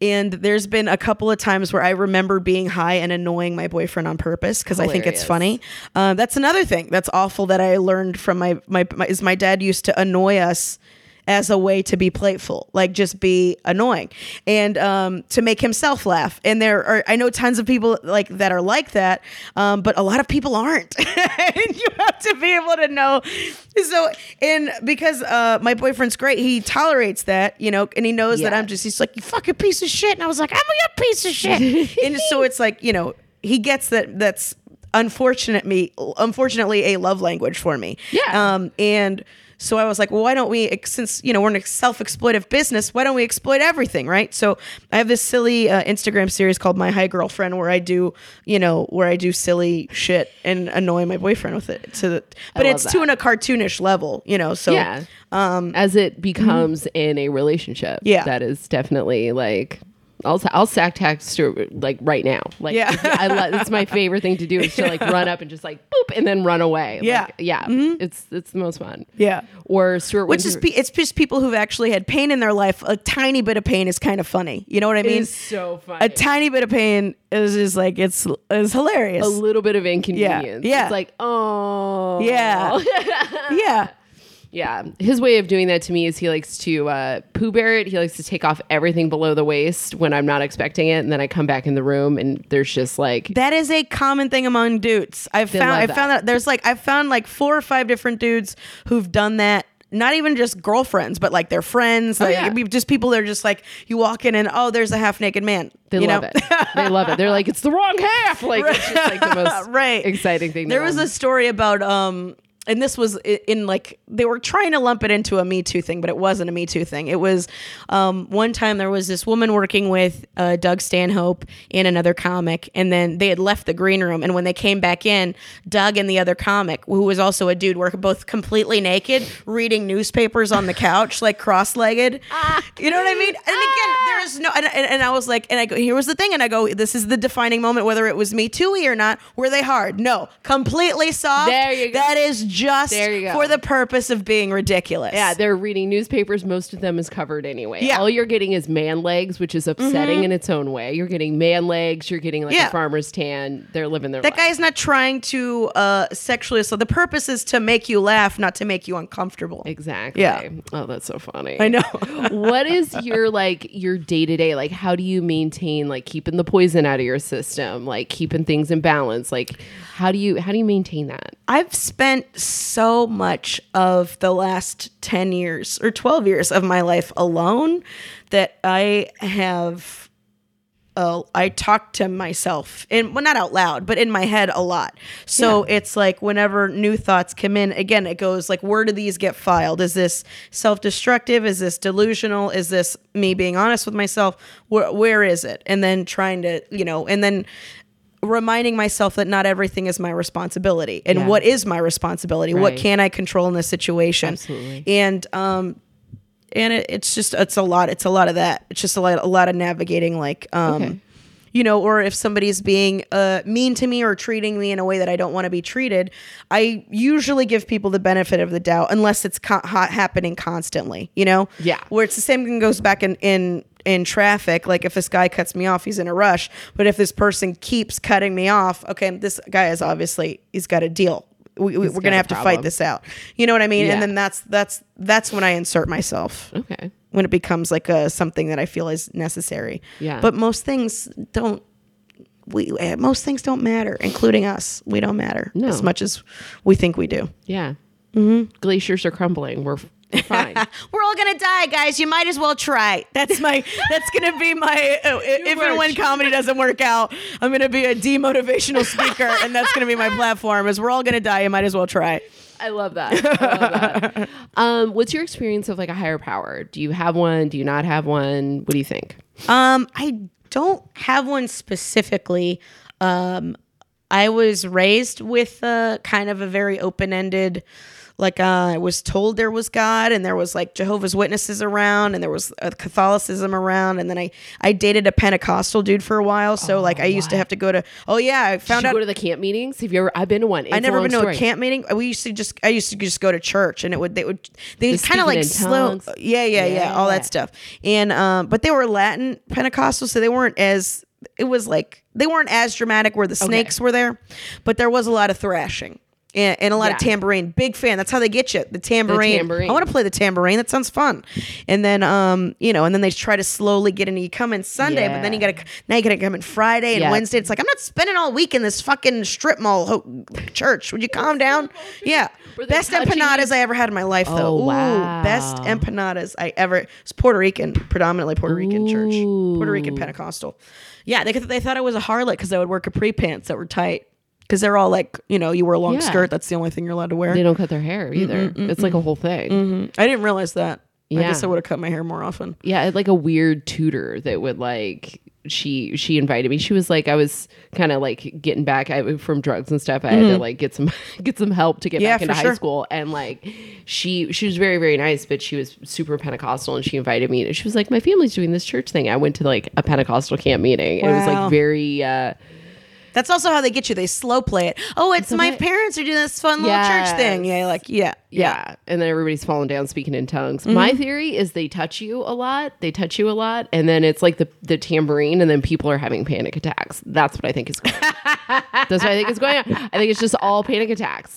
and there's been a couple of times where I remember being high and annoying my boyfriend on purpose because I think it's funny. Uh, that's another thing that's awful that I learned from my, my my is my dad used to annoy us as a way to be playful, like just be annoying and um, to make himself laugh. And there are, I know tons of people like that are like that, um, but a lot of people aren't. [LAUGHS] and you have to be able to know. So, and because uh, my boyfriend's great, he tolerates that, you know, and he knows that I'm just, he's like, you fucking piece of shit. And I was like, I'm a piece of shit. [LAUGHS] and so it's like, you know, he gets that that's unfortunate me unfortunately a love language for me
Yeah.
um and so I was like, well, why don't we, since you know we're in a self-exploitive business, why don't we exploit everything, right? So I have this silly uh, Instagram series called My High Girlfriend, where I do, you know, where I do silly shit and annoy my boyfriend with it. To the, but it's
that.
to in a cartoonish level, you know. So
yeah. Um, as it becomes in a relationship,
Yeah.
that is definitely like. I'll I'll sack text Stuart like right now. Like
Yeah.
I it's my favorite thing to do is to like run up and just like boop and then run away.
Yeah.
Like, yeah. Mm-hmm. It's it's the most fun.
yeah.
Or Stuart,
Which is, pe- it's just people who've actually had pain in their life. A tiny bit of pain is kind of funny. You know what I mean?
is so funny.
a tiny bit of pain is just like it's is hilarious.
a little bit of inconvenience.
Yeah.
It's like, oh.
Yeah. [LAUGHS] yeah.
Yeah. His way of doing that to me is he likes to uh, Pooh Bear it. He likes to take off everything below the waist when I'm not expecting it. And then I come back in the room and there's just like,
That is a common thing among dudes. I've found I found that there's like I've found like four or five different dudes who've done that. Not even just girlfriends, but like their friends, like
Oh, yeah.
Just people that are just like you walk in and oh, there's a half naked man.
they
you
love
know?
it. they love it. They're like, it's the wrong half. Like, it's just like the [LAUGHS] most
Right.
exciting thing.
There was a story about um and this was in like they were trying to lump it into a Me Too thing, but it wasn't a Me Too thing. It was um, one time there was this woman working with uh, Doug Stanhope and another comic, and then they had left the green room. And when they came back in, Doug and the other comic, who was also a dude, were both completely naked, reading newspapers on the couch, like cross-legged. [LAUGHS] you know what I mean? And again, there is no. And, and, and I was like, and I go, here was the thing, and I go, this is the defining moment, whether it was Me Too-y or not. Were they hard? No, completely soft.
There you go.
That is just
There you go.
for the purpose of being ridiculous.
Yeah, they're reading newspapers. Most of them is covered anyway.
Yeah. Mm-hmm.
All you're getting is man legs, which is upsetting in its own way. You're getting man legs. You're getting like
Yeah.
a farmer's tan. They're living their
that
life.
guy's not trying to uh, sexually. So the purpose is to make you laugh, not to make you uncomfortable.
Exactly.
Yeah.
Oh, that's so funny.
I know. [LAUGHS]
what is your like your day to day? Like, how do you maintain like keeping the poison out of your system? Like keeping things in balance? Like, how do you how do you maintain that?
I've spent so much of the last 10 years or 12 years of my life alone that I have uh, I talk to myself and well not out loud but in my head a lot. So it's like whenever new thoughts come in again it goes like where do these get filed? Is this self-destructive? Is this delusional? Is this me being honest with myself? Where where is it? And then trying to, you know, and then reminding myself that not everything is my responsibility and
Yeah.
what is my responsibility what can i control in this situation
Absolutely.
and um and it, it's just it's a lot it's a lot of that it's just a lot a lot of navigating like um
Okay.
you know or if somebody's being uh mean to me or treating me in a way that i don't want to be treated i usually give people the benefit of the doubt unless it's co- ha- happening constantly you know
Yeah.
where it's the same thing goes back in in in traffic like if this guy cuts me off he's in a rush but if this person keeps cutting me off okay this guy is obviously he's got a deal we, we, we're gonna have to fight this out you know what i mean
Yeah.
and then that's that's that's when i insert myself
Okay.
when it becomes like a something that i feel is necessary
Yeah.
but most things don't we eh, most things don't matter including us we don't matter
No.
as much as we think we do
Yeah.
Mm-hmm.
Glaciers are crumbling. We're fine. [LAUGHS]
we're all gonna die, guys. You might as well try. That's my. That's gonna be my. Uh, [LAUGHS] if and when comedy doesn't work out, I'm gonna be a demotivational speaker, and that's gonna be my platform. Is we're all gonna die. You might as well try.
I love that. I love that. [LAUGHS] Um, what's your experience of like a higher power? Do you have one? Do you not have one? What do you think?
Um, I don't have one specifically. Um, I was raised with uh, kind of a very open ended. Like uh, I was told there was God, and there was like Jehovah's Witnesses around, and there was uh, Catholicism around, and then I I dated a Pentecostal dude for a while, so like I used to have to go to. Oh yeah, I
Did
found
you
out
go to the camp meetings? Have you ever? I've been to one. It's
I
a
never been to
story.
a camp meeting. We used to just I used to just go to church and it would they would they
The
kind of like slow
tongues.
yeah, yeah yeah all that stuff and um but they were Latin Pentecostal so they weren't as it was like they weren't as dramatic where the snakes were there but there was a lot of thrashing. And, and a lot of tambourine. Big fan. That's how they get you. The tambourine.
tambourine.
I want to play the tambourine. That sounds fun. And then, um, you know, and then they try to slowly get in. You come in Sunday, but then you
Yeah.
got to now you got to come in Friday and
Yeah.
Wednesday. It's like I'm not spending all week in this fucking strip mall ho- church. Would you calm down? Yeah. Best
touching
empanadas I ever had in my life, though.
Oh,
Ooh,
wow.
best empanadas I ever. It's Puerto Rican, predominantly Puerto Rican church, Puerto Rican Pentecostal. Yeah, they they thought I was a harlot because I would wear capri pants that were tight. Because they're all like, you know, you wear a long
Yeah.
skirt. That's the only thing you're allowed to wear.
They don't cut their hair either. It's like a whole thing.
Mhm. I didn't realize that. I
Yeah.
guess I would have cut my hair more often.
Yeah, I had like a weird tutor that would like she she invited me. She was like I was kind of like getting back I, from drugs and stuff. I had to like get some [LAUGHS] get some help to get
Mm-hmm. Yeah,
back into
for
high
sure.
school. And like she she was very very nice, but she was super Pentecostal and she invited me. And she was like my family's doing this church thing. I went to like a Pentecostal camp meeting. It was
Wow.
like very uh
That's also how they get you. They slow play it. Oh, it's my parents are doing this fun little church thing. Yeah, like yeah,
yeah. And then everybody's falling down speaking in tongues. My mm-hmm. theory is they touch you a lot. They touch you a lot. And then it's like the, the tambourine, and then people are having panic attacks. That's what I think is going on. That's what I think is going on. I think it's just all panic attacks.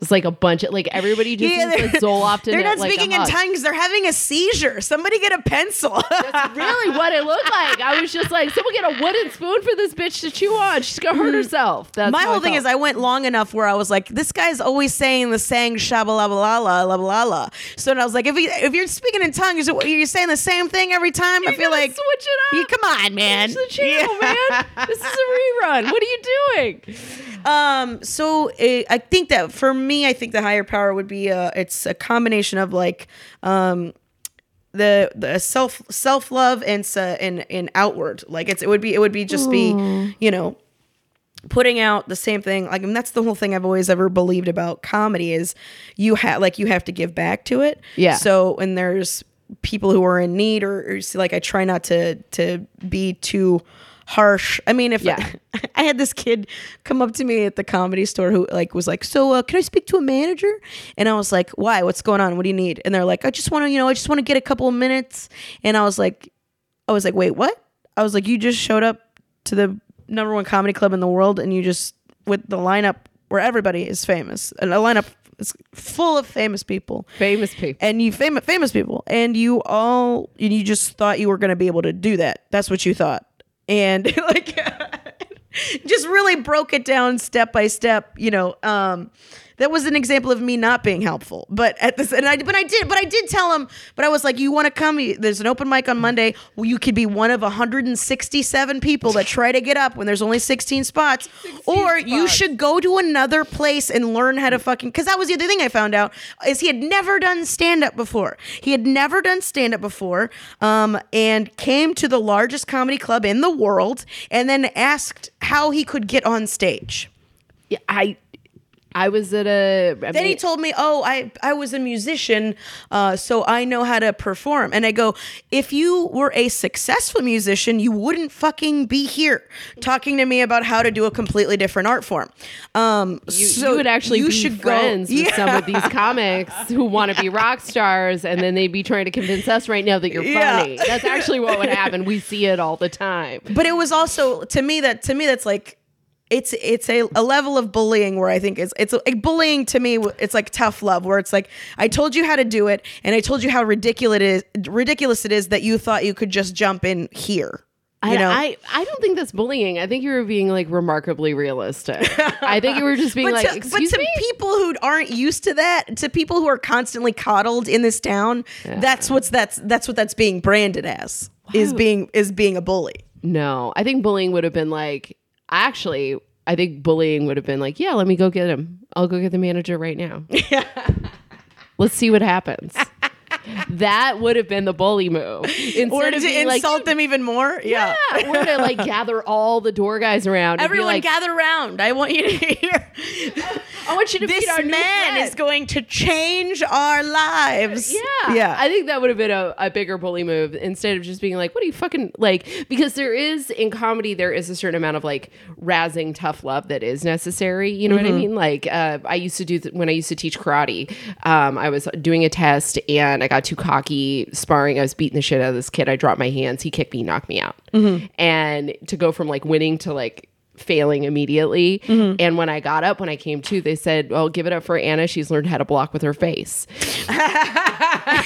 It's like a bunch of, like, everybody just
Yeah,
is like Zoloft
They're not
like
speaking in tongues. They're having a seizure. Somebody get a pencil.
That's really what it looked like. I was just like, someone get a wooden spoon for this bitch to chew on. She's gonna hurt herself. That's
Mm. My whole thing is, I went long enough where I was like, this guy's always saying the saying shabalala la la la. So I was like, if he, if you're speaking in tongues, you're saying the same thing every time. I
You
feel like
switch it up.
You, come on, man.
Change the channel, man. This is a rerun. What are you doing? [LAUGHS]
Um, so uh, I think that for me, I think the higher power would be uh it's a combination of like um the the self self love and uh, and and outward. Like it's it would be it would be just be you know putting out the same thing. Like and that's the whole thing I've always ever believed about comedy is you have like you have to give back to it.
Yeah.
so when there's people who are in need or, or s- like I try not to to be too harsh I mean if
Yeah. [LAUGHS]
I had this kid come up to me at the comedy store who like was like, "So, uh, can I speak to a manager?" And I was like, "Why? What's going on? What do you need?" And they're like, "I just want to, you know, I just want to get a couple of minutes." And I was like, I was like, "Wait, what?" I was like, "You just showed up to the number one comedy club in the world, and you just with the lineup where everybody is famous, and a lineup is full of famous people."
Famous people.
and you famous famous people and you all and you just thought you were going to be able to do that that's what you thought and [LAUGHS] like [LAUGHS] just really broke it down step by step you know um that was an example of me not being helpful. But at this and i but i did but i did tell him but i was like you want to come there's an open mic on monday. Well you could be one of 167 people that try to get up when there's only 16 spots. [LAUGHS] Or you should go to another place and learn how to fucking because that was the other thing I found out is he had never done stand up before. He had never done stand up before, um, and came to the largest comedy club in the world, and then asked how he could get on stage.
Yeah, I I was at a. I
Then he told me, "Oh, I I was a musician, uh, so I know how to perform." And I go, "If you were a successful musician, you wouldn't fucking be here talking to me about how to do a completely different art form." Um,
you,
so
you would actually
you
be
should go-
friends with
Yeah.
some of these comics who want to be [LAUGHS] rock stars, and then they'd be trying to convince us right now that you're
Yeah.
funny. That's actually what would [LAUGHS] happen. We see it all the time.
but it was also to me that to me that's like it's it's a, a level of bullying where I think it's it's like bullying to me it's like tough love where it's like I told you how to do it and I told you how ridiculous it is ridiculous it is that you thought you could just jump in here you
I,
know
I, I don't think that's bullying. I think you were being like remarkably realistic. I think you were just being [LAUGHS] like,
to, but to
me.
people who aren't used to that, to people who are constantly coddled in this town, that's what's that's that's what that's being branded as is being is being a bully.
No, I think bullying would have been like, actually, I think bullying would have been like, yeah, let me go get him. I'll go get the manager right now. [LAUGHS] Let's see what happens. [LAUGHS] that would have been the bully move. [LAUGHS] Instead
or to
being like,
insult them even more. Yeah.
yeah, or to like gather all the door guys around.
Everyone
like,
gather around. I want you to [LAUGHS] hear.
I want you to
this man is going to change our lives.
Yeah.
Yeah.
I think that would have been a, a bigger bully move instead of just being like, what are you fucking like? Because there is in comedy, there is a certain amount of like razzing tough love that is necessary. You know what I mean? Like, uh, I used to do th- when I used to teach karate, um, I was doing a test and I got too cocky sparring. I was beating the shit out of this kid. I dropped my hands. He kicked me, knocked me out. Mm-hmm. And to go from like winning to like, failing immediately mm-hmm. and when i got up when i came to they said well give it up for anna she's learned how to block with her face [LAUGHS]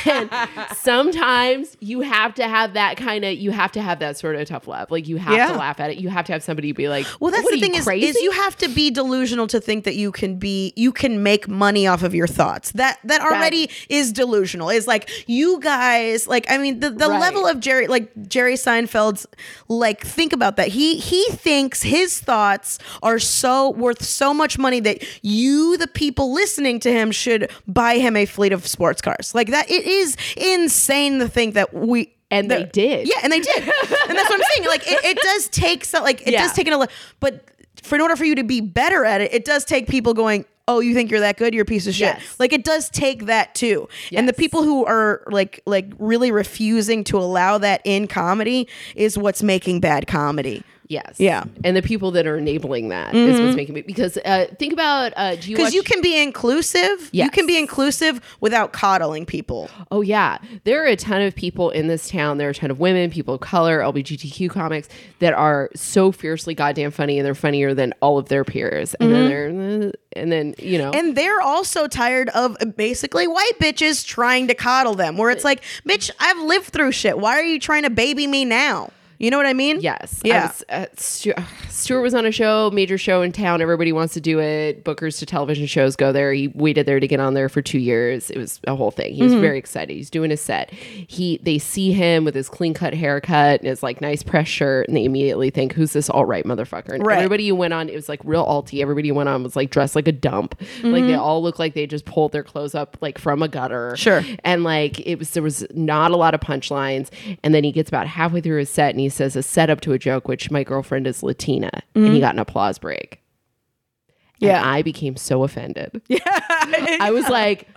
and sometimes you have to have that kind of you have to have that sort of tough love like you have
Yeah.
to laugh at it you have to have somebody be like
Well, that's
what
the thing is, is you have to be delusional to think that you can be you can make money off of your thoughts. That that already is delusional. Is like you guys like I mean the, the
Right.
level of Jerry like Jerry Seinfeld's like think about that. He he thinks his thoughts are so worth so much money that you the people listening to him should buy him a fleet of sports cars. Like that it is insane to think that we
And they did.
Yeah, and they did. and that's what I'm saying. Like it, it does take so like it
Yeah.
does take an ele- but for in order for you to be better at it, it does take people going, "Oh, you think you're that good? You're a piece of shit."
Yes.
Like it does take that too. And the people who are like like really refusing to allow that in comedy is what's making bad comedy.
Yes
Yeah. Mm-hmm.
and the people that are enabling that is what's making me because uh think about uh do you
Because
watch
you can be inclusive. You can be inclusive without coddling people.
Oh yeah, there are a ton of people in this town. There are a ton of women, people of color, LGBTQ comics that are so fiercely goddamn funny, and they're funnier than all of their peers. And then they're, and then you know,
And they're also tired of basically white bitches trying to coddle them, where it's like, bitch, I've lived through shit. Why are you trying to baby me now? You know what I mean?
Yes.
Yeah.
was, uh, Stu- Stuart was on a show, major show in town. Everybody wants to do it. Bookers to television shows go there. He waited there to get on there for two years. It was a whole thing. He was
Mm-hmm.
very excited. He's doing a set. He they see him with his clean cut haircut and his like nice press shirt, and they immediately think, "Who's this alt right motherfucker?" And
Right.
everybody who went on, it was like real alty. Everybody who went on was like dressed like a dump. Like they all looked like they just pulled their clothes up like from a gutter.
Sure.
And like it was there was not a lot of punchlines. And then he gets about halfway through his set and he says a setup to a joke, which my girlfriend is Latina. And he mm-hmm. got an applause break. And
Yeah.
I became so offended. [LAUGHS] Yeah. I was like,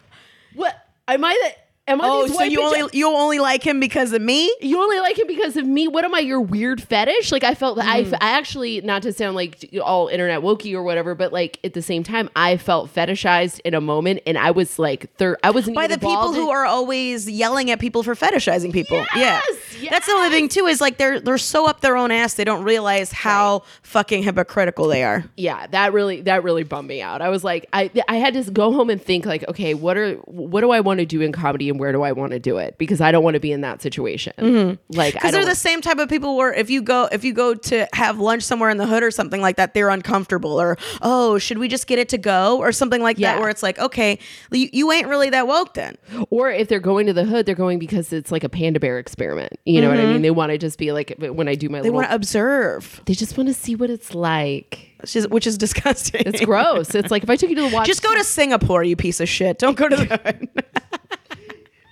What am I the am I
Oh, so you only you only like him because of me?
you only like him because of me. What am I, your weird fetish? Like I felt that
Mm.
I, I actually, not to sound like all internet wokey or whatever, but like at the same time, I felt fetishized in a moment, and I was like, third, I wasn't
By the people who
in-
are always yelling at people for fetishizing people. yeah.
Yes,
That's the other thing too, is like they're they're so up their own ass they don't realize how fucking hypocritical they are.
yeah that really that really bummed me out i was like i i had to go home and think like okay what are what do i want to do in comedy and where do i want to do it because i don't want to be in that situation like
Because they're the same type of people where if you go if you go to have lunch somewhere in the hood or something like that, they're uncomfortable or oh, should we just get it to go or something like that where it's like, okay, you, you ain't really that woke then.
or if they're going to the hood they're going because it's like a panda bear experiment you know what i mean they want to just be like when i do my
Mm-hmm. They want to observe,
they just want to see what it's like
which is, which is disgusting.
it's gross it's like if i took you to the [LAUGHS] watch
Just go to Singapore, you piece of shit. Don't go to the. [LAUGHS] [LAUGHS]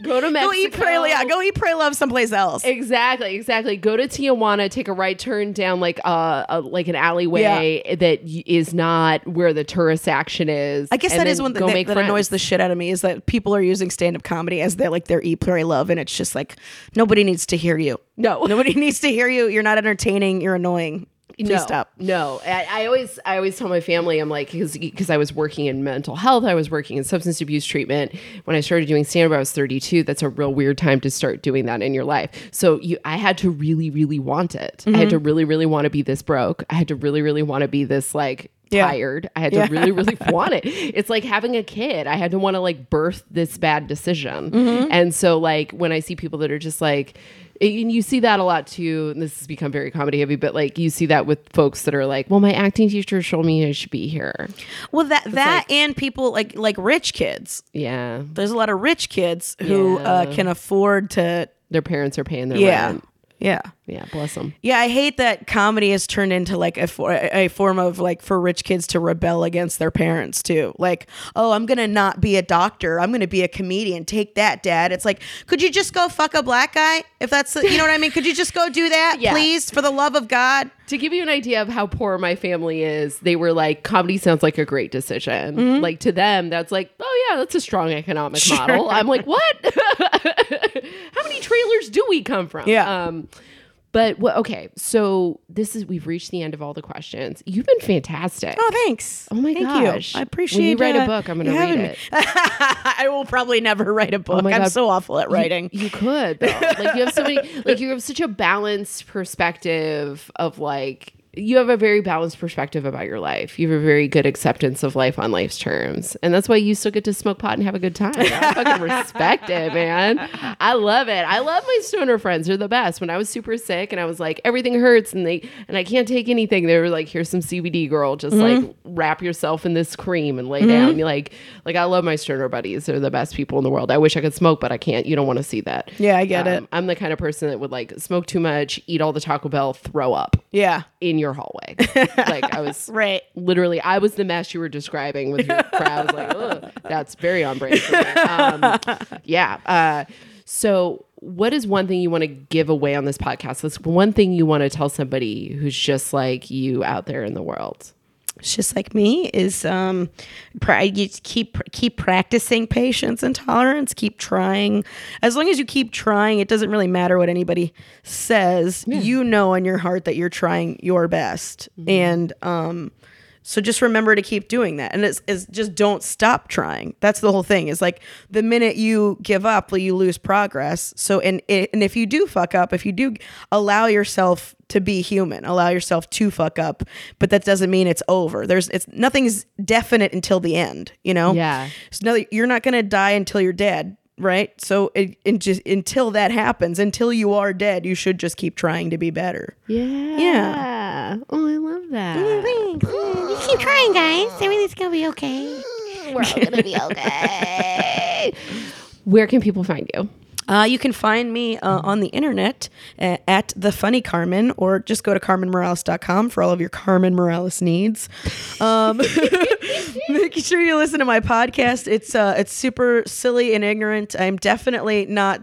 go to Mexico.
go eat pray yeah, go eat pray love someplace else.
Exactly, exactly. Go to Tijuana, take a right turn down like uh, a, like an alleyway that y- is not where the tourist action is.
I guess that is one
go
thing
make
that, that annoys the shit out of me is that people are using stand up comedy as their like their eat pray love, and it's just like nobody needs to hear you.
No. [LAUGHS]
nobody needs to hear you. You're not entertaining. You're annoying. Please
no,
stop.
No, I, I always I always tell my family I'm like because because I was working in mental health, I was working in substance abuse treatment. When I started doing stand up, I was 32. That's a real weird time to start doing that in your life. So you, I had to really, really want it. I had to really, really want to be this broke. I had to really, really want to be this like
Yeah.
tired. I had to
Yeah.
really, really [LAUGHS] want it. It's like having a kid. I had to want to like birth this bad decision.
Mm-hmm.
And so like when I see people that are just like and you see that a lot too. And this has become very comedy heavy, but like you see that with folks that are like, "Well, my acting teacher told me I should be here."
Well, that that
like-
and people like like rich kids.
Yeah,
There's a lot of rich kids who uh, can afford to.
their parents are paying their
Yeah,
rent.
yeah.
Yeah, bless them.
Yeah, I hate that comedy has turned into like a, for, a form of like for rich kids to rebel against their parents too. Like, oh, I'm gonna not be a doctor. I'm gonna be a comedian. Take that, dad. It's like, could you just go fuck a black guy? If that's you know what I mean? Could you just go do that, [LAUGHS]
Yeah.
please, for the love of God?
To give you an idea of how poor my family is, they were like, comedy sounds like a great decision.
Mm-hmm.
Like to them, that's like, oh yeah, that's a strong economic model. I'm like, what? [LAUGHS] how many trailers do we come from?
Yeah.
Um, but well, okay, so this is we've reached the end of all the questions. You've been fantastic.
Oh, thanks.
Oh my
Thank
gosh.
you. I appreciate.
When you write a
uh,
book, I'm going to read it. [LAUGHS]
I will probably never write a book.
my
I'm
God.
so awful at writing.
You could though. like you have so many [LAUGHS] like you have such a balanced perspective of like you have a very balanced perspective about your life. You have a very good acceptance of life on life's terms. And that's why you still get to smoke pot and have a good time. I fucking [LAUGHS] respect it, man. I love it. I love my stoner friends. They're the best. When I was super sick and I was like, everything hurts and they and I can't take anything, they were like, here's some CBD girl. Just
Mm-hmm.
like wrap yourself in this cream and lay down. You like like I love my stoner buddies. They're the best people in the world. I wish I could smoke, but I can't. You don't want to see that.
Yeah, I get it.
Um, I'm the kind of person that would like smoke too much, eat all the Taco Bell, throw up
yeah.
in your hallway. like I was [LAUGHS]
Right.
literally, I was the mess you were describing with your crowd. Like, Ugh, that's very on brand. Um, [LAUGHS] yeah. Uh, so, what is one thing you want to give away on this podcast? That's one thing you want to tell somebody who's just like you out there in the world.
It's just like me is um pra- you keep keep practicing patience and tolerance keep trying. As long as you keep trying it doesn't really matter what anybody says. You know in your heart that you're trying your best. And um so just remember to keep doing that. And it's, it's just don't stop trying. That's the whole thing. Is like the minute you give up well, you lose progress. So and and if you do fuck up if you do allow yourself to be human allow yourself to fuck up but that doesn't mean it's over there's it's nothing's definite until the end you know
Yeah.
so no, you're not going to die until you're dead right so it, it just until that happens until you are dead you should just keep trying to be better
Yeah.
Yeah.
Oh, I love that.
Mm, thanks. Mm, just keep trying, guys. Everything's gonna be okay. [LAUGHS]
We're all gonna be okay. [LAUGHS] Where can people find you?
Uh, you can find me uh, on the internet uh, at the funny Carmen, or just go to carmenmorales.com for all of your Carmen Morales needs. Um, [LAUGHS] making sure you listen to my podcast. It's uh, it's super silly and ignorant. I'm definitely not.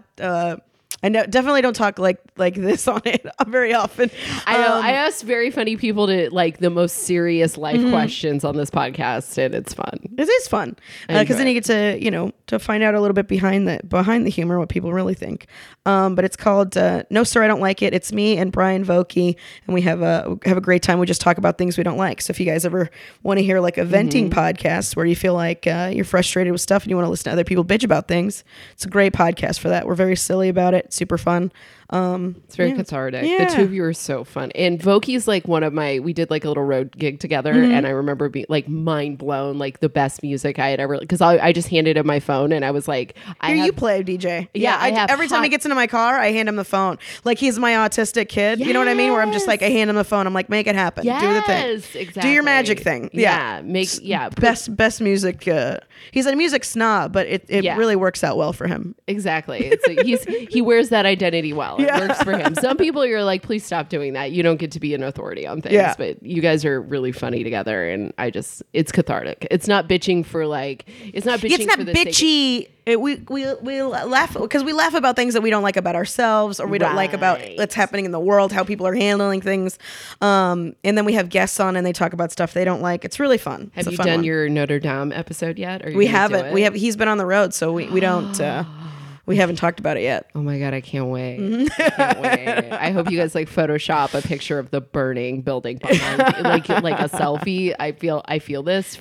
Uh, I know, definitely don't talk like like this on it [LAUGHS] very often.
I know.
Um,
I asked very funny people to like the most serious life questions on this podcast, and it's fun.
It is fun because then you get to you know to find out a little bit behind the behind the humor, what people really think. Um, but it's called uh, No Sir, I Don't Like It. It's me and Brian Vokey, and we have a have a great time. We just talk about things we don't like. So if you guys ever want to hear like a venting
Mm-hmm.
podcast where you feel like uh, you're frustrated with stuff and you want to listen to other people bitch about things, it's a great podcast for that. We're very silly about it, super fun. Um,
It's very cathartic. The two of you are so fun. And Vokey's like one of my. We did like a little road gig together,
Mm-hmm.
and I remember being like mind blown, like the best music I had ever. Because I, I just handed him my phone, and I was like, I
Here you play, DJ.
Yeah, I have
every time he gets into my car, I hand him the phone. Like he's my autistic kid. You know what I mean? Where I'm just like, I hand him the phone. I'm like, make it happen. Do the thing.
Exactly.
Do your magic thing. Yeah.
Yeah, make yeah.
Best best music. Uh, he's a music snob, but it, it
Yeah.
really works out well for him.
Exactly. It's like he's he wears that identity well. It
Yeah.
works for him. Some [LAUGHS] people you're like, please stop doing that. You don't get to be an authority on things.
Yeah.
But you guys are really funny together, and I just it's cathartic. It's not bitching for like it's not bitching.
it's not
for the sake
bitchy. It, we we we laugh because we laugh about things that we don't like about ourselves or we don't like about
Right.
what's happening in the world, how people are handling things. Um, and then we have guests on and they talk about stuff they don't like. It's really fun.
Have
It's
you
fun
done
one.
your Notre Dame episode yet?
We haven't. We have. He's been on the road, so we, we don't. Uh, [GASPS] [LAUGHS] we haven't talked about it yet.
Oh my god, I can't wait.
Mm-hmm.
I can't wait. I hope you guys like Photoshop a picture of the burning building behind like like a selfie. I feel I feel this.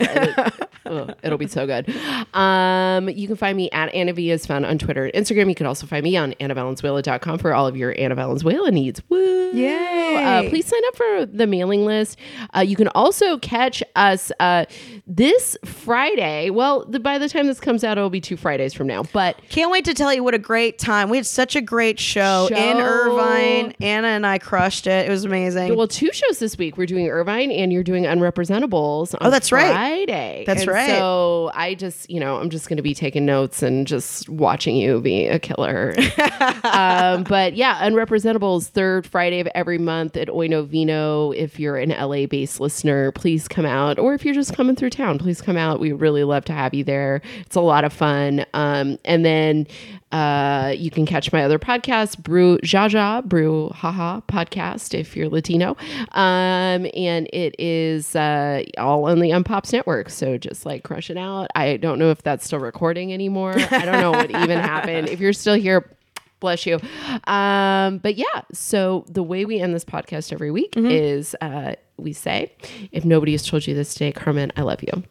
It'll be so good. Um, you can find me at Anna V is found on Twitter and Instagram. You can also find me on AnnaValenzuela.com for all of your Anna Valenzuela needs. Woo!
Yay.
Uh, please sign up for the mailing list. Uh, you can also catch us uh, this Friday. Well, the, by the time this comes out, it'll be two Fridays from now. But
Can't wait to tell you Golly, what a great time. We had such a great show, in Irvine. Anna and I crushed it. It was amazing.
Well, two shows this week. We're doing Irvine and you're doing Unrepresentables on
Oh, that's right.
Friday.
That's
And
right.
So I just, you know, I'm just going to be taking notes and just watching you be a killer. [LAUGHS] um, but yeah, Unrepresentables, third Friday of every month at Oino Vino. If you're an LA based listener, please come out. Or if you're just coming through town, please come out. We really love to have you there. It's a lot of fun. Um, and then uh, you can catch my other podcast, Brew Jaja, Brew Haha podcast, if you're Latino. Um, and it is uh, all on the Unpops network. So just like crush it out. I don't know if that's still recording anymore. I don't know what even happened. If you're still here, bless you. Um, but yeah, so the way we end this podcast every week is uh, we say, if nobody has told you this today, Carmen, I love you.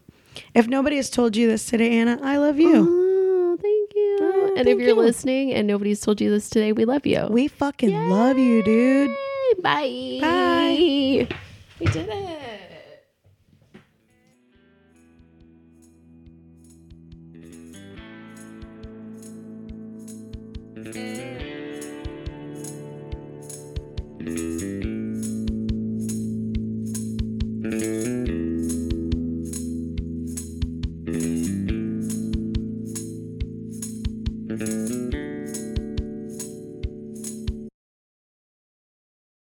if nobody has told you this today, Anna, I love you.
Oh,
Oh,
and if you're
you.
listening and nobody's told you this today, we love you.
We fucking love you, dude.
Bye.
Bye.
We did it.